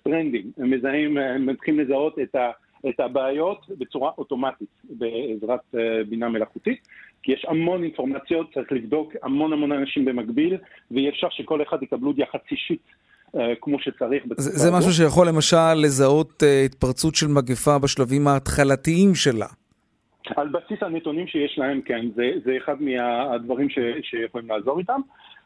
טרנדים, הם מזהים, הם מתחילים לזהות את ה... את הבעיות בצורה אוטומטית בעזרת בינה מלאכותית. כי יש המון אינפורמציות, צריך לבדוק המון המון אנשים במקביל, ואי אפשר שכל אחד יקבלו יחס אישית. Uh, כמו שצריך. זה, זה משהו שיכול למשל לזהות uh, התפרצות של מגפה בשלבים ההתחלתיים שלה. על בסיס הנתונים שיש להם, כן, זה, זה אחד מהדברים ש, שיכולים לעזור איתם.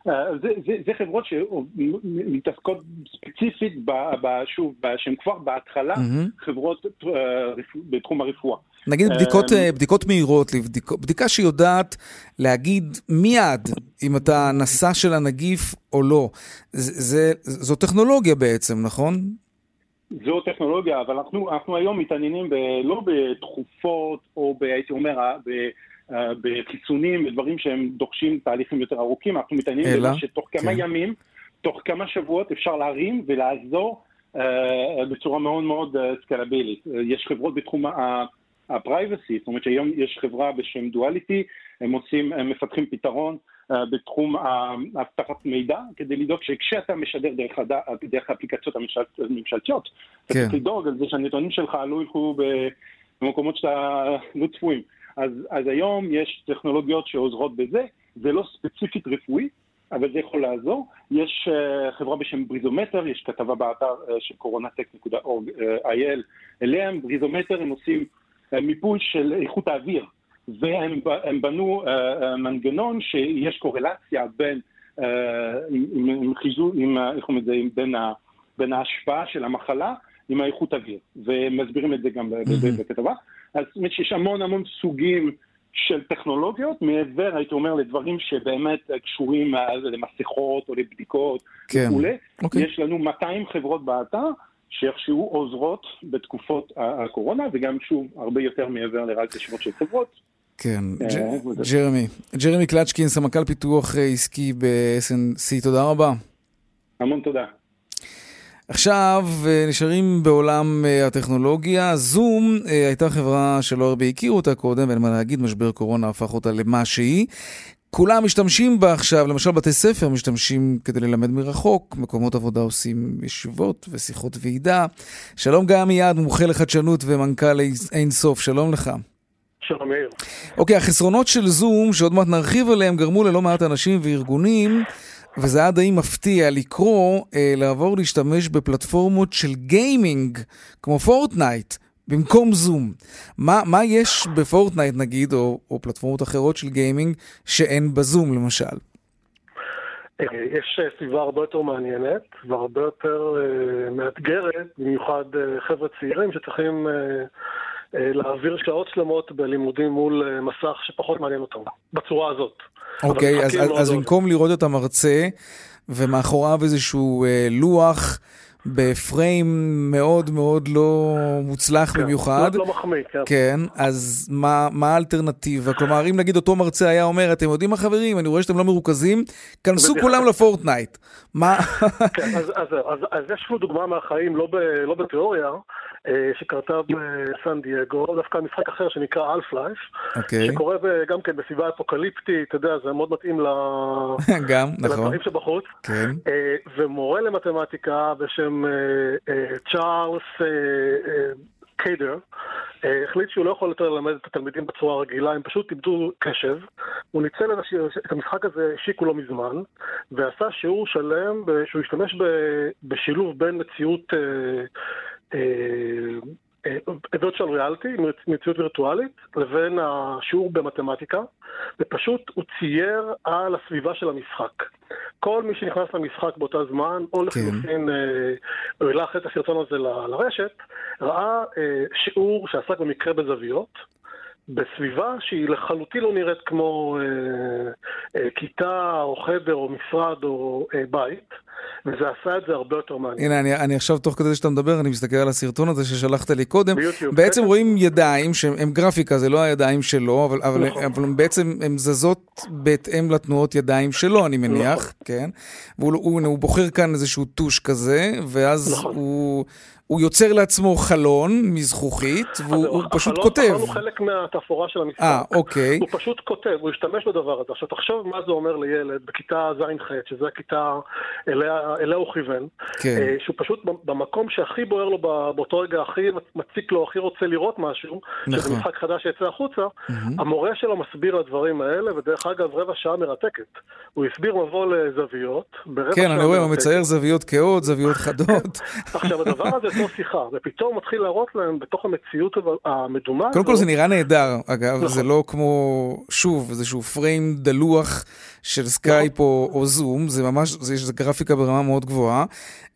Uh, זה, זה, זה חברות שמתעסקות ספציפית, ב, ב, שוב, שהן כבר בהתחלה mm-hmm. חברות uh, בתחום הרפואה. נגיד בדיקות, אה, בדיקות מהירות, בדיקה שיודעת להגיד מיד אם אתה נשא של הנגיף או לא. זה, זה, זו טכנולוגיה בעצם, נכון? זו טכנולוגיה, אבל אנחנו, אנחנו היום מתעניינים ב, לא בתכופות או ב, הייתי אומר, ב, אה, בחיסונים, בדברים שהם דורשים תהליכים יותר ארוכים, אנחנו מתעניינים במה שתוך כמה כן. ימים, תוך כמה שבועות אפשר להרים ולעזור uh, בצורה מאוד מאוד סקלבילית. יש חברות בתחום ה... הפרייבסי, זאת אומרת שהיום יש חברה בשם דואליטי, הם עושים, הם מפתחים פתרון בתחום אבטחת מידע, כדי לדאוג שכשאתה משדר דרך, הד... דרך האפליקציות הממשלתיות, כן. אתה צריך לדאוג על זה שהנתונים שלך לא ילכו במקומות שאתה לא צפויים. אז, אז היום יש טכנולוגיות שעוזרות בזה, זה לא ספציפית רפואי, אבל זה יכול לעזור. יש uh, חברה בשם בריזומטר, יש כתבה באתר uh, של קורונטק.org.il אליהם, בריזומטר הם עושים מיפוי של איכות האוויר, והם בנו uh, מנגנון שיש קורלציה בין, uh, עם, עם, עם חיזור, עם, איך אומרים את זה, בין, ה, בין ההשפעה של המחלה עם האיכות האוויר, ומסבירים את זה גם בכתבה. אז זאת אומרת שיש המון המון סוגים של טכנולוגיות, מעבר, הייתי אומר, לדברים שבאמת קשורים למסכות או לבדיקות כן. וכולי. אוקיי. יש לנו 200 חברות באתר. שאיכשהו עוזרות בתקופות הקורונה, וגם שוב, הרבה יותר מעבר לרק רשימות של חברות. כן, אה, ג'רמי. ג'רמי קלצ'קין, סמנכ"ל פיתוח אה, עסקי ב-SNC, תודה רבה. המון תודה. עכשיו אה, נשארים בעולם הטכנולוגיה. זום הייתה חברה שלא הרבה הכירו אותה קודם, ואין מה להגיד, משבר קורונה הפך אותה למה שהיא. כולם משתמשים בה עכשיו, למשל בתי ספר משתמשים כדי ללמד מרחוק, מקומות עבודה עושים ישיבות ושיחות ועידה. שלום גיא עמיעד, מומחה לחדשנות ומנכ"ל אין סוף, שלום לך. שלום יאיר. אוקיי, החסרונות של זום, שעוד מעט נרחיב עליהם, גרמו ללא מעט אנשים וארגונים, וזה היה די מפתיע לקרוא, אה, לעבור להשתמש בפלטפורמות של גיימינג, כמו פורטנייט. במקום זום. מה, מה יש ב Fortnite נגיד, או, או פלטפורמות אחרות של gaming, שאין בזום למשל? אה, יש אה, סביבה הרבה יותר מעניינת והרבה יותר אה, מאתגרת, במיוחד חבר'ה צעירים שצריכים להעביר שעות שלמות בלימודים מול מסך שפחות מעניין אותם, בצורה הזאת. אוקיי, אז, אז במקום לראות את המרצה ומאחוריו איזשהו אה, לוח בפריים מאוד מאוד לא מוצלח כן, במיוחד. לא, לא מחמיא, כן. כן, אז מה, מה האלטרנטיבה? כלומר, אם נגיד אותו מרצה היה אומר, אתם יודעים מה חברים, אני רואה שאתם לא מרוכזים, כנסו כולם לפורטנייט. מה... כן, אז, אז, אז, אז יש לנו דוגמה מהחיים, לא, ב, לא בתיאוריה, אה, שקרתה בסן דייגו, דווקא משחק אחר שנקרא אלף לייף, אוקיי. שקורה גם כן בסביבה אפוקליפטית, אתה יודע, זה מאוד מתאים ל... (laughs) גם, נכון. לדברים שבחוץ. כן. אה, ומורה למתמטיקה בשם אה, צ'ארלס קיידר, החליט שהוא לא יכול יותר ללמד את התלמידים בצורה רגילה, הם פשוט איבדו קשב. הוא ניצל את המשחק הזה, השיקו לא מזמן, ועשה שיעור שלם שהוא השתמש בשילוב בין מציאות virtual reality, מציאות וירטואלית, לבין השיעור במתמטיקה, ופשוט הוא צייר על הסביבה של המשחק. כל מי שנכנס למשחק באותה זמן, או לחלופין, הוא העלה אחרי את הסרטון הזה לרשת, ראה שיעור שעסק במקרה בזוויות. בסביבה שהיא לחלוטין לא נראית כמו אה, אה, כיתה או חדר או משרד או אה, בית, וזה עשה את זה הרבה יותר מעניין. הנה, אני, אני עכשיו, תוך כדי שאתה מדבר, אני מסתכל על הסרטון הזה ששלחת לי קודם. ביוטיוב. בעצם כן. רואים ידיים, שהן גרפיקה, זה לא הידיים שלו, אבל, אבל, נכון. אבל בעצם הן זזות בהתאם לתנועות ידיים שלו, אני מניח, נכון. כן? והוא הוא, הוא בוחר כאן איזשהו טוש כזה, ואז נכון. הוא... הוא יוצר לעצמו חלון מזכוכית, והוא הוא פשוט החלון, כותב. החלון הוא חלק מהתפאורה של המשחק. אה, אוקיי. הוא פשוט כותב, הוא השתמש בדבר הזה. עכשיו תחשוב מה זה אומר לילד בכיתה ז'-ח', שזו הכיתה אליה, אליה הוא כיוון. כן. אה, שהוא פשוט במקום שהכי בוער לו באותו רגע, הכי מציק לו, הכי רוצה לראות משהו, שזה נכון. משחק חדש שיצא החוצה, המורה שלו מסביר לדברים האלה, ודרך אגב רבע שעה מרתקת. הוא הסביר מבוא לזוויות. כן, אני רואה, הוא. מצייר זוויות כהות, זוויות חדות. (laughs) עכשיו הדבר הזה זה שיחה, ופתאום מתחיל להראות להם בתוך המציאות המדומה קודם כל זה נראה נהדר, אגב, נכון. זה לא כמו, שוב, איזשהו פריים דלוח של סקייפ או, או זום, זה ממש, זה, יש גרפיקה ברמה מאוד גבוהה,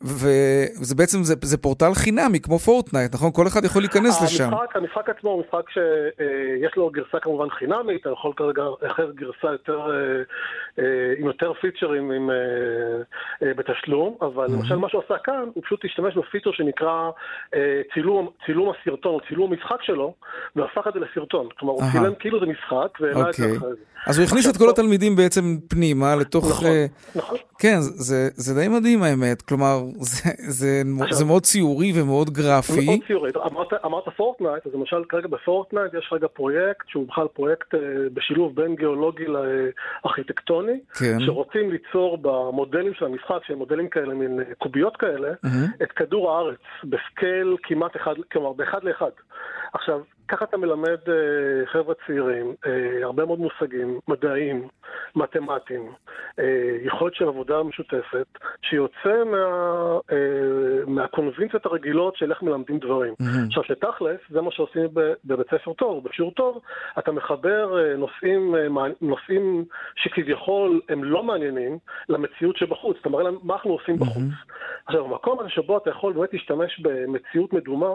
וזה בעצם, זה, זה פורטל חינמי, כמו פורטנייט, נכון? כל אחד יכול להיכנס לשם. המשחק, המשחק עצמו הוא משחק שיש לו גרסה כמובן חינמית, אתה יכול כרגע לאחר גרסה יותר, אה, אה, עם יותר פיצ'רים עם, אה, אה, בתשלום, אבל למשל מה שהוא עשה כאן, הוא פשוט השתמש בפיצ'ר שנקרא אה, צילום, צילום הסרטון, או צילום המשחק שלו, והפך את זה לסרטון. כלומר, הוא. צילם כאילו זה משחק, והעלה את זה אוקיי. אחרי זה. אז הוא הכניס את כל התלמידים בעצם פנימה, לתוך... נכון, אה, נכון. כן, זה, זה די מדהים האמת, כלומר, זה, זה, עכשיו- זה מאוד ציורי ומאוד גרפי. מאוד ציורית. אמרת, אמרת פורטנייט, אז למשל כרגע בפורטנייט יש רגע פרויקט שהוא בכלל פרויקט אה, בשילוב בין גיאולוגי לארכיטקטוני, כן. שרוצים ליצור במודלים של המשחק, שהם מודלים כאלה, מין אה, קוביות כאלה, מהמם. את כדור הארץ, בסקייל כמעט אחד, כלומר באחד לאחד. עכשיו, ככה אתה מלמד אה, חבר'ה צעירים, אה, הרבה מאוד מושגים, מדעיים, מתמטיים, אה, יכולת של עבודה משותפת, שיוצא מה, מהקונבנציות הרגילות של איך מלמדים דברים. מהמם. עכשיו, שתכלס, זה מה שעושים בבית ספר טוב, בשיעור טוב, אתה מחבר נושאים, נושאים שכביכול הם לא מעניינים למציאות שבחוץ, אתה מראה להם מה אנחנו עושים בחוץ. עכשיו, המקום הזה שבו אתה יכול באמת להשתמש במציאות מדומה,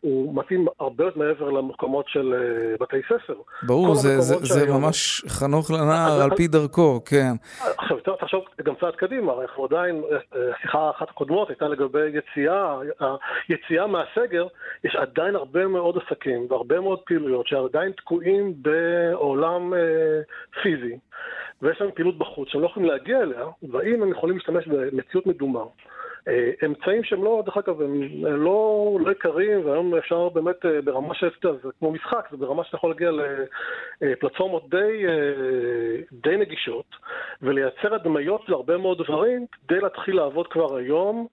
הוא מתאים הרבה יותר מעבר למקומות של אה, בתי ספר. ברור, זה, זה, המקומות זה שהיום- ממש חנוך לנער על פי דרכו, כן. עכשיו, תחשוב גם צעד קדימה, אנחנו עדיין, אה, השיחה האחת הקודמות הייתה לגבי יציאה, היציאה מהסגר, יש עדיין הרבה מאוד עסקים והרבה מאוד פעילויות שעדיין תקועים בעולם אה, פיזי, ויש להם פעילות בחוץ שהם לא יכולים להגיע אליה, והאם הם יכולים להשתמש במציאות מדומה. אה, אמצעים שהם לא, דרך אגב, הם לא, לא יקרים, והיום אפשר באמת אה, ברמה של, זה כמו משחק, זה ברמה שאתה יכול להגיע לפלטפורמות די, אה, די נגישות, ולייצר הדמיות להרבה מאוד דברים, כדי להתחיל לעבוד כבר היום,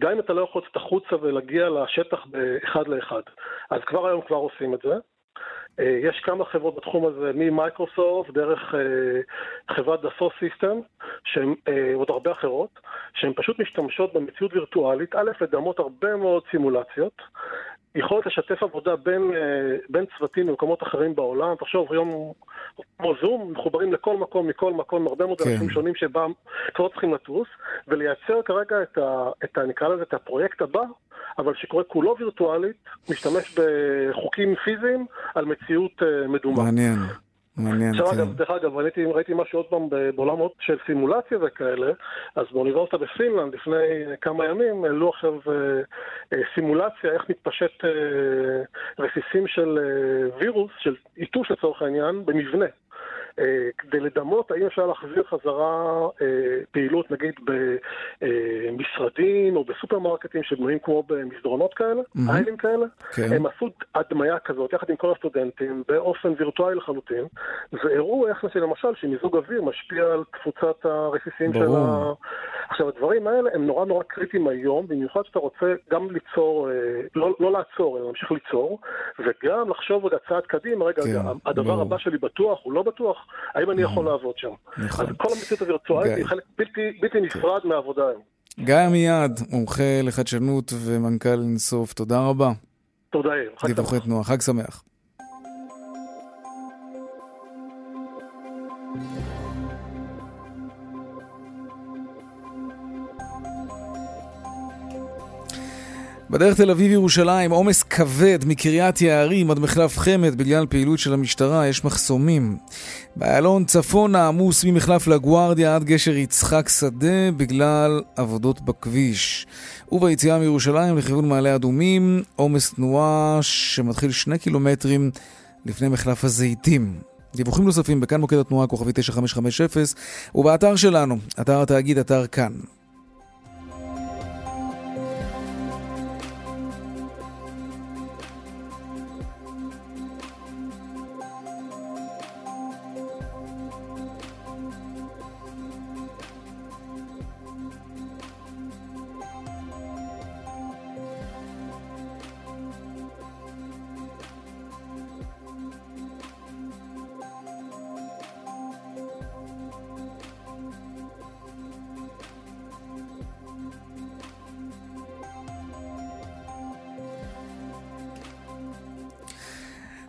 גם אם אתה לא יכול לצאת החוצה ולהגיע לשטח באחד לאחד. אז כבר היום כבר עושים את זה. אה, יש כמה חברות בתחום הזה, ממייקרוסופט, דרך אה, חברת Dassault Systèmes, שהן אה, הרבה אחרות, שהן פשוט משתמשות במציאות וירטואלית, א', לדמות הרבה מאוד סימולציות, יכולת לשתף עבודה בין, אה, בין צוותים במקומות אחרים בעולם. תחשוב, היום כמו זום, מחוברים לכל מקום, מכל מקום, הרבה מאוד כן. אנשים שונים שבה כבר צריכים לטוס, ולייצר כרגע את, ה, את ה... נקרא לזה, את הפרויקט הבא, אבל שקורה כולו וירטואלית, משתמש בחוקים פיזיים על מציאות אה, מדומה. מעניין. מעניין, עכשיו, כן. אגב, דרך אגב, ראיתי, ראיתי משהו עוד פעם בעולם של סימולציה וכאלה, אז באוניברסיטה בפינלנד לפני כמה ימים העלו עכשיו אה, אה, סימולציה איך מתפשט אה, רסיסים של אה, וירוס, של איתוש לצורך העניין, במבנה. אה, כדי לדמות האם אפשר להחזיר חזרה אה, פעילות נגיד במשרדים או בסופרמרקטים שבנויים כמו במסדרונות כאלה, mm-hmm. איילים כאלה, כן. הם עשו הדמיה כזאת יחד עם כל הסטודנטים באופן וירטואלי לחלוטין, והראו איך למשל שמיזוג אוויר משפיע על תפוצת הרסיסים של ה... עכשיו הדברים האלה הם נורא נורא קריטיים היום, במיוחד שאתה רוצה גם ליצור, אה, לא, לא לעצור, אלא להמשיך ליצור, וגם לחשוב רגע צעד קדימה, רגע, כן, הדבר ברור. הבא שלי בטוח, הוא לא בטוח, האם אני יכול לעבוד שם? נכון. אז כל המציאות הווירטואלית היא חלק בלתי, נפרד. מהעבודה היום. גיא עמיעד, מומחה לחדשנות ומנכ"ל אינסוף, תודה רבה. תודה, יאיר. דיווחי תנועה, חג שמח. בדרך תל אביב-ירושלים, עומס כבד מקריית יערים עד מחלף חמד בגלל פעילות של המשטרה, יש מחסומים. באיילון צפונה עמוס ממחלף לגוארדיה עד גשר יצחק שדה בגלל עבודות בכביש. וביציאה מירושלים לכיוון מעלה אדומים, עומס תנועה שמתחיל שני קילומטרים לפני מחלף הזיתים. דיווחים נוספים בכאן מוקד התנועה כוכבי 9550 ובאתר שלנו, אתר התאגיד, אתר כאן.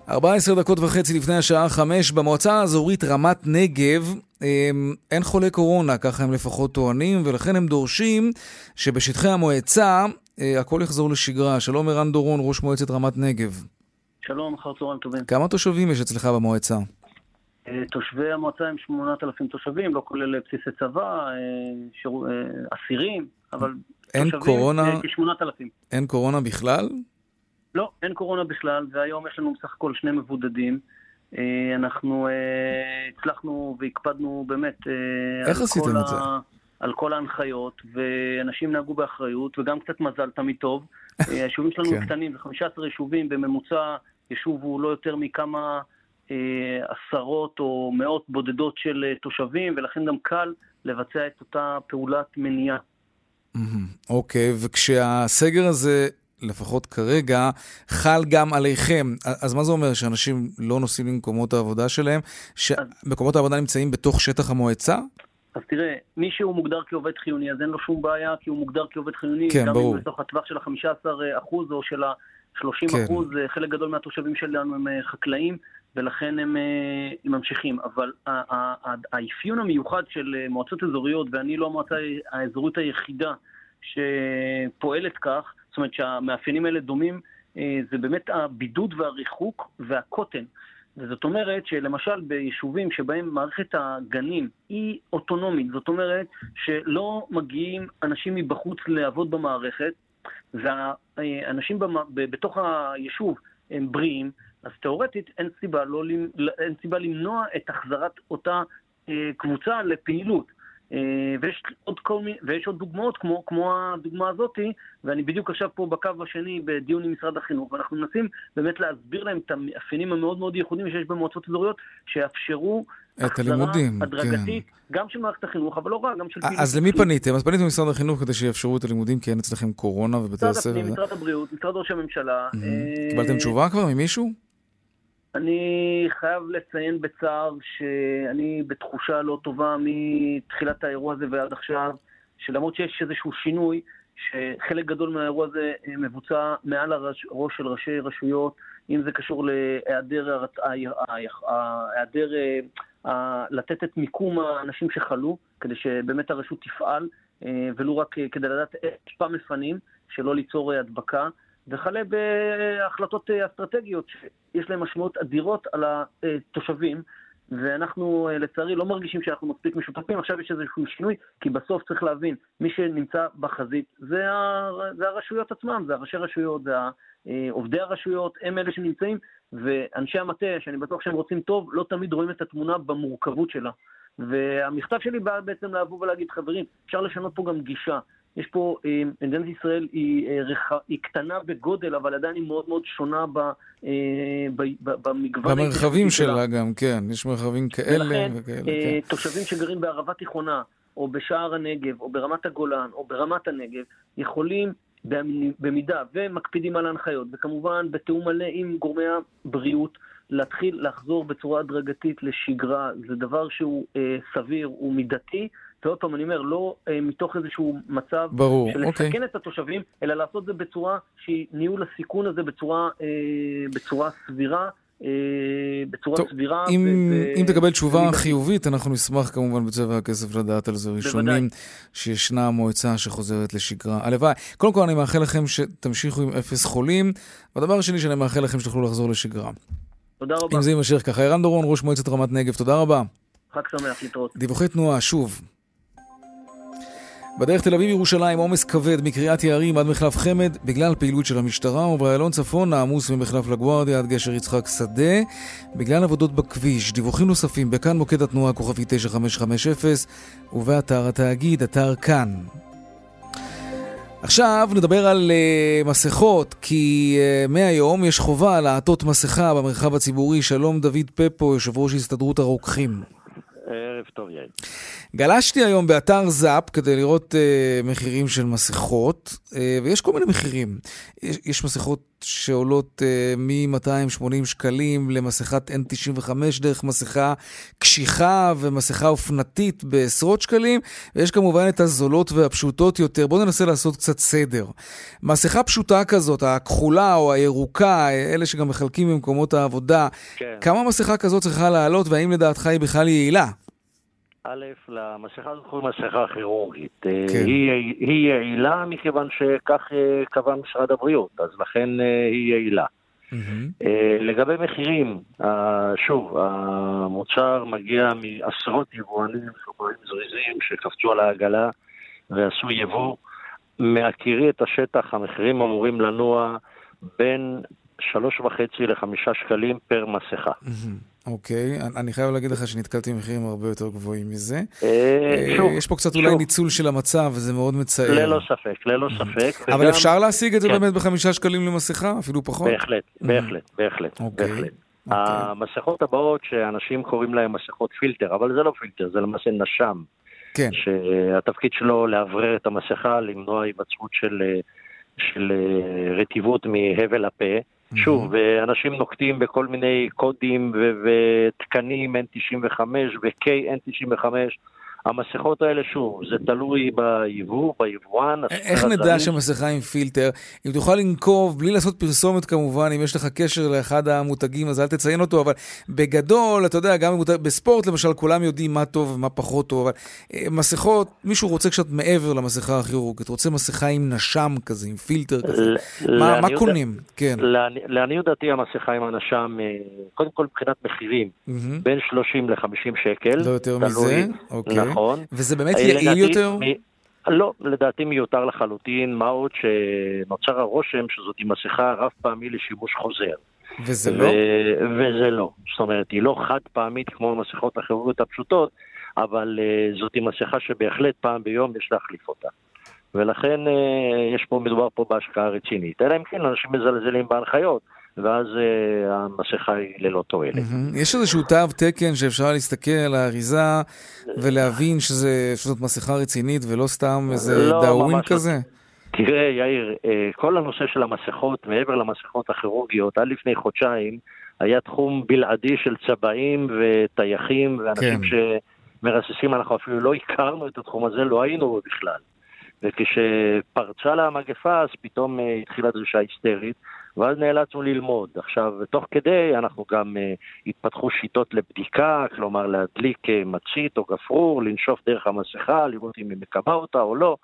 14 דקות וחצי לפני השעה 5, במועצה האזורית רמת נגב אמ, אין חולי קורונה, ככה הם לפחות טוענים, ולכן הם דורשים שבשטחי המועצה אה, הכל יחזור לשגרה. שלום ערן דורון, ראש מועצת רמת נגב. שלום, אחר צהריים טובים. כמה תושבים יש אצלך במועצה? אה, תושבי המועצה הם 8,000 תושבים, לא כולל בסיסי צבא, אה, אסירים, אבל אין תושבים קורונה... כ-8,000. אין קורונה בכלל? לא, אין קורונה בכלל, והיום יש לנו בסך הכל שני מבודדים. אה, אנחנו אה, הצלחנו והקפדנו באמת אה, איך עשיתם את זה? על כל ההנחיות, ואנשים נהגו באחריות, וגם קצת מזל תמיד טוב. (laughs) היישובים שלנו כן. קטנים, זה 15 יישובים, בממוצע יישוב הוא לא יותר מכמה עשרות או מאות בודדות של תושבים, ולכן גם קל לבצע את אותה פעולת מניעה. אוקיי, וכשהסגר הזה לפחות כרגע, חל גם עליכם. אז מה זה אומר, שאנשים לא נוסעים למקומות העבודה שלהם? שמקומות העבודה נמצאים בתוך שטח המועצה? אז תראה, מי שהוא מוגדר כעובד חיוני, אז אין לו שום בעיה, כי הוא מוגדר כעובד חיוני, כן, גם ברור. אם בתוך הטווח של ה-15% או של ה-30%, כן. חלק גדול מהתושבים שלנו הם אה, חקלאים, ולכן הם, אה, הם ממשיכים. אבל האפיון המיוחד של אה, מועצות אזוריות, ואני לא המועצה האזורית היחידה שפועלת כך, זאת אומרת שהמאפיינים האלה דומים, אה, זה באמת הבידוד והריחוק והקוטן. וזאת אומרת שלמשל ביישובים שבהם מערכת הגנים היא אוטונומית, זאת אומרת שלא מגיעים אנשים מבחוץ לעבוד במערכת, והאנשים במה, בתוך היישוב הם בריאים, אז תאורטית אין סיבה, לא, אין סיבה למנוע את החזרת אותה אה, קבוצה לפעילות. אה, ויש עוד, כל מיני, ויש עוד דוגמאות כמו, כמו הדוגמה הזאתי, ואני בדיוק עכשיו פה בקו השני בדיון עם משרד החינוך, ואנחנו מנסים באמת להסביר להם את המאפיינים המאוד מאוד ייחודיים שיש במועצות אזוריות, שיאפשרו את הלימודים, כן. הדרגתית, כן. גם של מערכת החינוך, אבל לא רק, גם של. אז למי פניתם? אז פניתם למשרד החינוך כדי שיאפשרו את הלימודים, כי אין אצלכם קורונה ובתי הספר. משרד הפנים, משרד הבריאות, משרד ראש הממשלה. אה, קיבלתם תשובה כבר ממישהו? אני חייב לציין בצער שאני בתחושה לא טובה מתחילת האירוע הזה ועד עכשיו, שלמרות שיש איזשהו שינוי, שחלק גדול מהאירוע הזה מבוצע מעל הראש של ראשי רשויות, אם זה קשור להיעדר היעדר, לתת את מיקום האנשים שחלו, כדי שבאמת הרשות תפעל, ולו רק כדי לדעת איך פעם מפנים, שלא ליצור הדבקה. וכלה בהחלטות אסטרטגיות שיש להן משמעות אדירות על התושבים, ואנחנו לצערי לא מרגישים שאנחנו מספיק משותפים. עכשיו יש איזשהו שינוי, כי בסוף צריך להבין, מי שנמצא בחזית זה, ה... זה הרשויות עצמם, זה הראשי רשויות, זה עובדי הרשויות, הם אלה שנמצאים, ואנשי המטה, שאני בטוח שהם רוצים טוב, לא תמיד רואים את התמונה במורכבות שלה. והמכתב שלי בא בעצם לבוא ולהגיד, חברים, אפשר לשנות פה גם גישה. יש פה, אה, מדינת ישראל היא, אה. היא קטנה בגודל, אבל עדיין היא מאוד מאוד שונה ב, אה, ב, ב, במגוון... במרחבים שלה שלה גם, כן. יש מרחבים כאלה ולכן, וכאלה, כן. כן. תושבים שגרים בערבה תיכונה, או בשער הנגב, או ברמת הגולן, או ברמת הנגב, יכולים במידה ומקפידים על ההנחיות, וכמובן בתיאום מלא עם גורמי הבריאות, להתחיל לחזור בצורה הדרגתית לשגרה. זה דבר שהוא אה, סביר, הוא מידתי. ועוד פעם, אני אומר, לא אה, מתוך איזשהו מצב ברור, של אוקיי. לסכן את התושבים, אלא לעשות זה בצורה שהיא ניהול הסיכון הזה בצורה, אה, בצורה סבירה. אה, בצורה טוב, סבירה. אם, ו- אם תקבל תשובה. חיובית, אנחנו נשמח כמובן בצבע הכסף לדעת על זה ראשונים, שישנה מועצה שחוזרת לשגרה. הלוואי. קודם כל אני מאחל לכם שתמשיכו עם אפס חולים, והדבר השני שאני מאחל לכם שתוכלו לחזור לשגרה. תודה רבה. אם זה יימשך ככה. ערן דורון, ראש מועצת רמת נגב, תודה רבה. חג שמח, להתראות. דיווחי תנועה, שוב. בדרך תל אביב-ירושלים עומס כבד מקריית יערים עד מחלף חמד בגלל פעילות של המשטרה ובאיילון צפון העמוס ממחלף לגוארדיה עד גשר יצחק שדה בגלל עבודות בכביש. דיווחים נוספים בכאן מוקד התנועה כוכבי 9550 ובאתר התאגיד, אתר כאן. עכשיו נדבר על uh, מסכות, כי uh, מהיום יש חובה לעטות מסכה במרחב הציבורי. שלום דוד פפו, יושב ראש הסתדרות הרוקחים. ערב טוב, יאיר. גלשתי היום באתר זאפ כדי לראות uh, מחירים של מסכות, uh, ויש כל מיני מחירים. יש, יש מסכות שעולות uh, מ-280 שקלים למסכת N95 דרך מסכה קשיחה ומסכה אופנתית בעשרות שקלים, ויש כמובן את הזולות והפשוטות יותר. בואו ננסה לעשות קצת סדר. מסכה פשוטה כזאת, הכחולה או הירוקה, אלה שגם מחלקים במקומות העבודה, כן. כמה מסכה כזאת צריכה לעלות, והאם לדעתך היא בכלל יעילה? א', למסכה הזאת קוראים מסכה כירורגית. כן. היא, היא יעילה מכיוון שכך אה, קבע משרד הבריאות, אז לכן אה, היא יעילה. אה, לגבי מחירים, אה, שוב, המוצר מגיע מעשרות יבואנים, שומרים זריזים שקפצו על העגלה ועשו יבוא. מהכירי את השטח, המחירים אמורים לנוע בין שלוש וחצי לחמישה שקלים פר מסכה. אוקיי, אני- חייב להגיד לך שנתקלתי במחירים הרבה יותר גבוהים מזה. אה, אה, שוב, יש פה קצת אולי ניצול של המצב, וזה מאוד מצער. ללא ספק, ללא ספק. אבל אפשר להשיג את זה כן. באמת בחמישה שקלים למסכה? אפילו פחות? בהחלט, בהחלט, בהחלט, אוקיי, בהחלט. המסכות הבאות שאנשים קוראים להן מסכות פילטר, אבל זה לא פילטר, זה למעשה נשם. כן. שהתפקיד שלו לאוורר את המסכה, למנוע היווצרות של, של אה, רטיבות מהבל הפה. שוב, ואנשים נוקטים בכל מיני קודים ותקנים N95 ו-KN95. המסכות האלה, שוב, זה תלוי ביבוא, ביבואן. איך נדע. שמסכה עם פילטר? אם תוכל לנקוב, בלי לעשות פרסומת כמובן, אם יש לך קשר לאחד המותגים, אז אל תציין אותו, אבל בגדול, אתה יודע, גם במותג- בספורט למשל, כולם יודעים מה טוב ומה פחות טוב, אבל אה, מסכות, מישהו רוצה קצת מעבר למסכה הכירורגית, רוצה מסכה עם נשם כזה, עם פילטר כזה. מה- מה קונים? כן. לעני- לעניות דעתי המסכה עם הנשם, אה, קודם כל מבחינת מחירים, מהמם. בין 30 ל-50 שקל. לא יותר תלוי. מזה? אוקיי. נכון. וזה באמת אה, יעיל לדעתי- יותר? מ- לא, לדעתי מיותר לחלוטין, מה עוד שנוצר הרושם שזאת מסכה רב פעמי לשימוש חוזר. וזה ו- לא? וזה לא. זאת אומרת, היא לא חד פעמית כמו המסכות הכירורגיות הפשוטות, אבל uh, זאת מסכה שבהחלט פעם ביום יש להחליף אותה. ולכן uh, יש פה, מדובר פה בהשקעה רצינית. אלא אם כן אנשים מזלזלים בהנחיות, ואז uh, המסכה היא ללא תועלת. מהמם. יש איזשהו תו תקן שאפשר להסתכל על האריזה ולהבין שזה- שזאת מסכה רצינית ולא סתם איזה לא, דאווין לא. כזה? תראה, יאיר, אה, כל הנושא של המסכות, מעבר למסכות הכירורגיות, עד לפני חודשיים היה תחום בלעדי של צבעים וטייחים ואנשים כן. שמרססים, אנחנו אפילו לא הכרנו את התחום הזה, לא היינו בו בכלל. וכשפרצה לה המגפה, אז פתאום אה, התחילה דרישה היסטרית, ואז נאלצנו ללמוד. עכשיו, תוך כדי אנחנו גם uh, התפתחו שיטות לבדיקה, כלומר להדליק uh, מצית או גפרור, לנשוף דרך המסכה, לראות אם היא מקבע אותה או לא.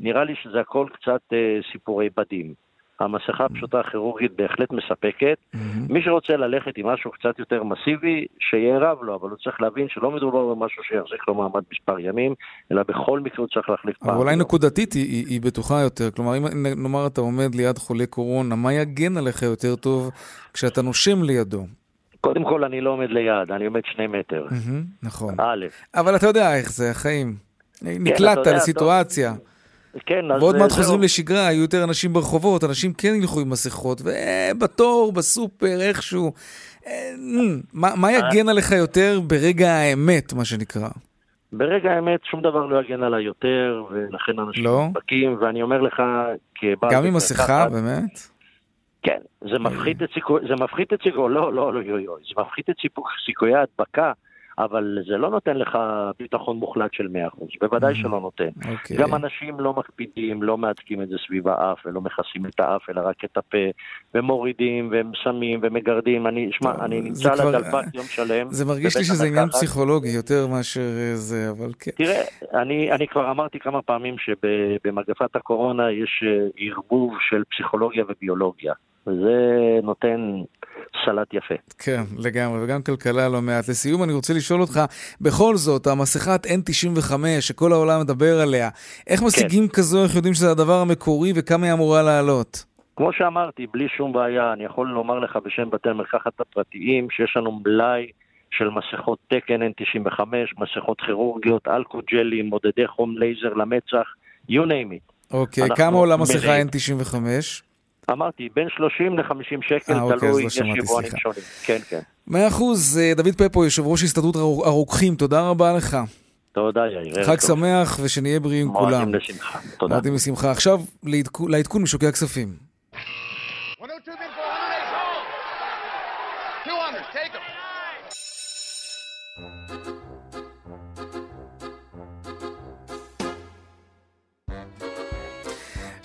נראה לי שזה הכל קצת uh, סיפורי בדים. המסכה הפשוטה הכירורגית בהחלט מספקת. Mm-hmm. מי שרוצה ללכת עם משהו קצת יותר מסיבי, שיערב לו, אבל הוא צריך להבין שלא מדובר במשהו שיחזיק לו מעמד מספר ימים, אלא בכל מקרה הוא צריך להחליף פעם. אבל אולי נקודתית היא, היא, היא בטוחה יותר. כלומר, אם נאמר אתה עומד ליד חולה קורונה, מה יגן עליך יותר טוב כשאתה נושם לידו? קודם כל, אני לא עומד ליד, אני עומד שני מטר. Mm-hmm, נכון. א'. אבל אתה יודע איך זה, החיים. כן, נקלטת לסיטואציה. טוב. כן, אז... ועוד מעט חוזרים לשגרה, יהיו יותר אנשים ברחובות, אנשים כן ילכו עם מסכות, ובתור, בסופר, איכשהו. אה, מה, מה יגן עליך יותר ברגע האמת, מה שנקרא? ברגע האמת שום דבר לא יגן עליי יותר, ולכן אנשים לא? נדבקים, ואני אומר לך, כבעל... גם עם מסכה, באמת? כן, זה מפחית את סיכוי, זה מפחית את סיכוי, לא, לא, לא, יו, יו, זה מפחית את סיכויי ההדבקה אבל זה לא נותן לך ביטחון מוחלט של 100%, בוודאי mm-hmm. שלא נותן. Okay. אוקיי. גם אנשים לא מקפידים, לא מהדקים את זה סביב האף, ולא מכסים את האף, אלא רק את הפה, ומורידים, והם שמים, ומגרדים. אני, שמע, אני נמצא על הדלפק יום שלם. זה מרגיש לי שזה עניין פסיכולוגי יותר מאשר זה, אבל כן. תראה, אני, אני כבר אמרתי כמה פעמים שבמגפת הקורונה יש אה, ערבוב של פסיכולוגיה וביולוגיה. וזה נותן סלט יפה. כן, לגמרי, וגם כלכלה לא מעט. לסיום, אני רוצה לשאול אותך, בכל זאת, המסכת N95, שכל העולם מדבר עליה, איך. משיגים כן. כזו, איך יודעים שזה הדבר המקורי וכמה היא אמורה לעלות? כמו שאמרתי, בלי שום בעיה, אני יכול לומר לך בשם בתי המרקחת הפרטיים, שיש לנו מלאי של מסכות תקן N95, מסכות כירורגיות, אלכוג'לים, מודדי חום לייזר למצח, you name it. אוקיי, כמה עולה מסכה N95? אמרתי, בין 30 ל-50 שקל, 아, אוקיי, תלוי, יש יבואנים שונים. כן, כן. מאה אחוז, אה, דוד פפו, יושב ראש הסתדרות הרוקחים, תודה רבה לך. תודה, יאיר. חג שמח ושנהיה בריאים כולם. מועדים לשמחה, תודה. מועדים לשמחה. עכשיו לעדכון משוקי הכספים.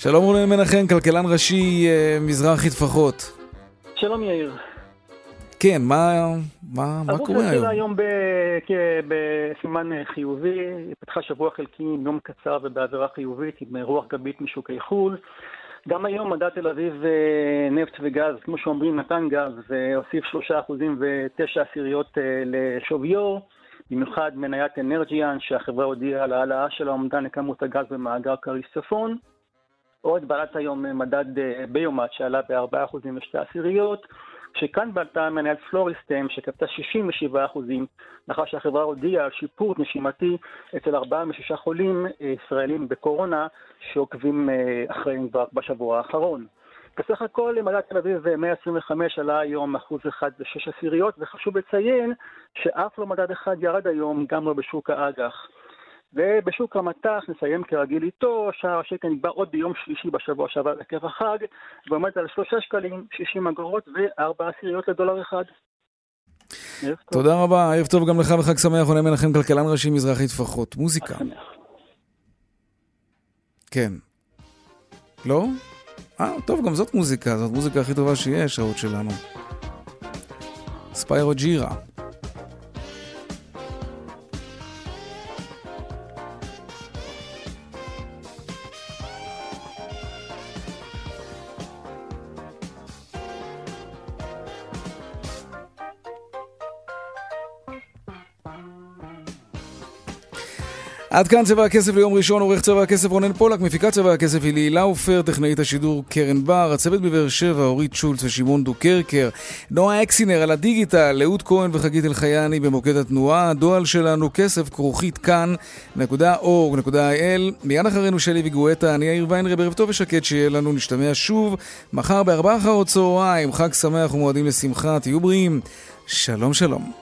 שלום רונן מנחם, כלכלן ראשי אה, מזרחי טפחות. שלום יאיר. כן, מה, מה, מה קורה היום? היום בסימן אה, חיובי, פתחה שבוע חלקי עם יום קצר ובאווירה חיובית עם אה, רוח גבית משוקי חו"ל. גם היום מדע תל אביב נפט וגז, כמו שאומרים, נתן גז שלושה אחוזים ותשע עשיריות לשוויו. במיוחד מניית אנרג'יאן, שהחברה הודיעה על העלאה של האומדן לכמות הגז במאגר כריש צפון. עוד בעלת היום מדד אה, ביומט שעלה ב-4% ושתי עשיריות, שכאן בעלתה מנהלת פלוריסטם שקפתה 67% לאחר שהחברה הודיעה על שיפור נשימתי אצל ארבעה משישה חולים אה, ישראלים בקורונה שעוקבים אה, אחריהם כבר בשבוע האחרון. בסך הכל מדד תל אביב 125 עלה היום אחוז אחד ושש עשיריות, וחשוב לציין שאף לא מדד אחד ירד היום, גם לא בשוק האג"ח. ובשוק המטח נסיים כרגיל איתו, שער השקל נקבע עוד ביום שלישי בשבוע שעבר עקב החג, ועומד על שלושה שקלים, שישים אגורות וארבע עשיריות לדולר אחד. תודה רבה, ערב טוב גם לך וחג שמח, עונה מנחם כלכלן ראשי מזרחי טפחות. מוזיקה. כן. לא? אה, טוב, גם זאת מוזיקה, זאת מוזיקה הכי טובה שיש, שעות שלנו. ספיירו ג'ירה. עד כאן צבע הכסף ליום ראשון, עורך צבע הכסף רונן פולק, מפיקת צבע הכסף היא לילה עופר, טכנאית השידור קרן בר, הצוות בבאר שבע, אורית שולץ ושמעון דוקרקר, נועה אקסינר על הדיגיטל, אהוד כהן וחגית אלחייני במוקד התנועה, הדואל שלנו כסף כרוכית כאן.org.il מיד אחרינו שלי וגואטה, אני יאיר ויינרב, ערב טוב ושקט שיהיה לנו, נשתמע שוב מחר בארבעה אחר הצהריים, חג שמח ומועדים לשמחה, תהיו בריאים, שלום שלום.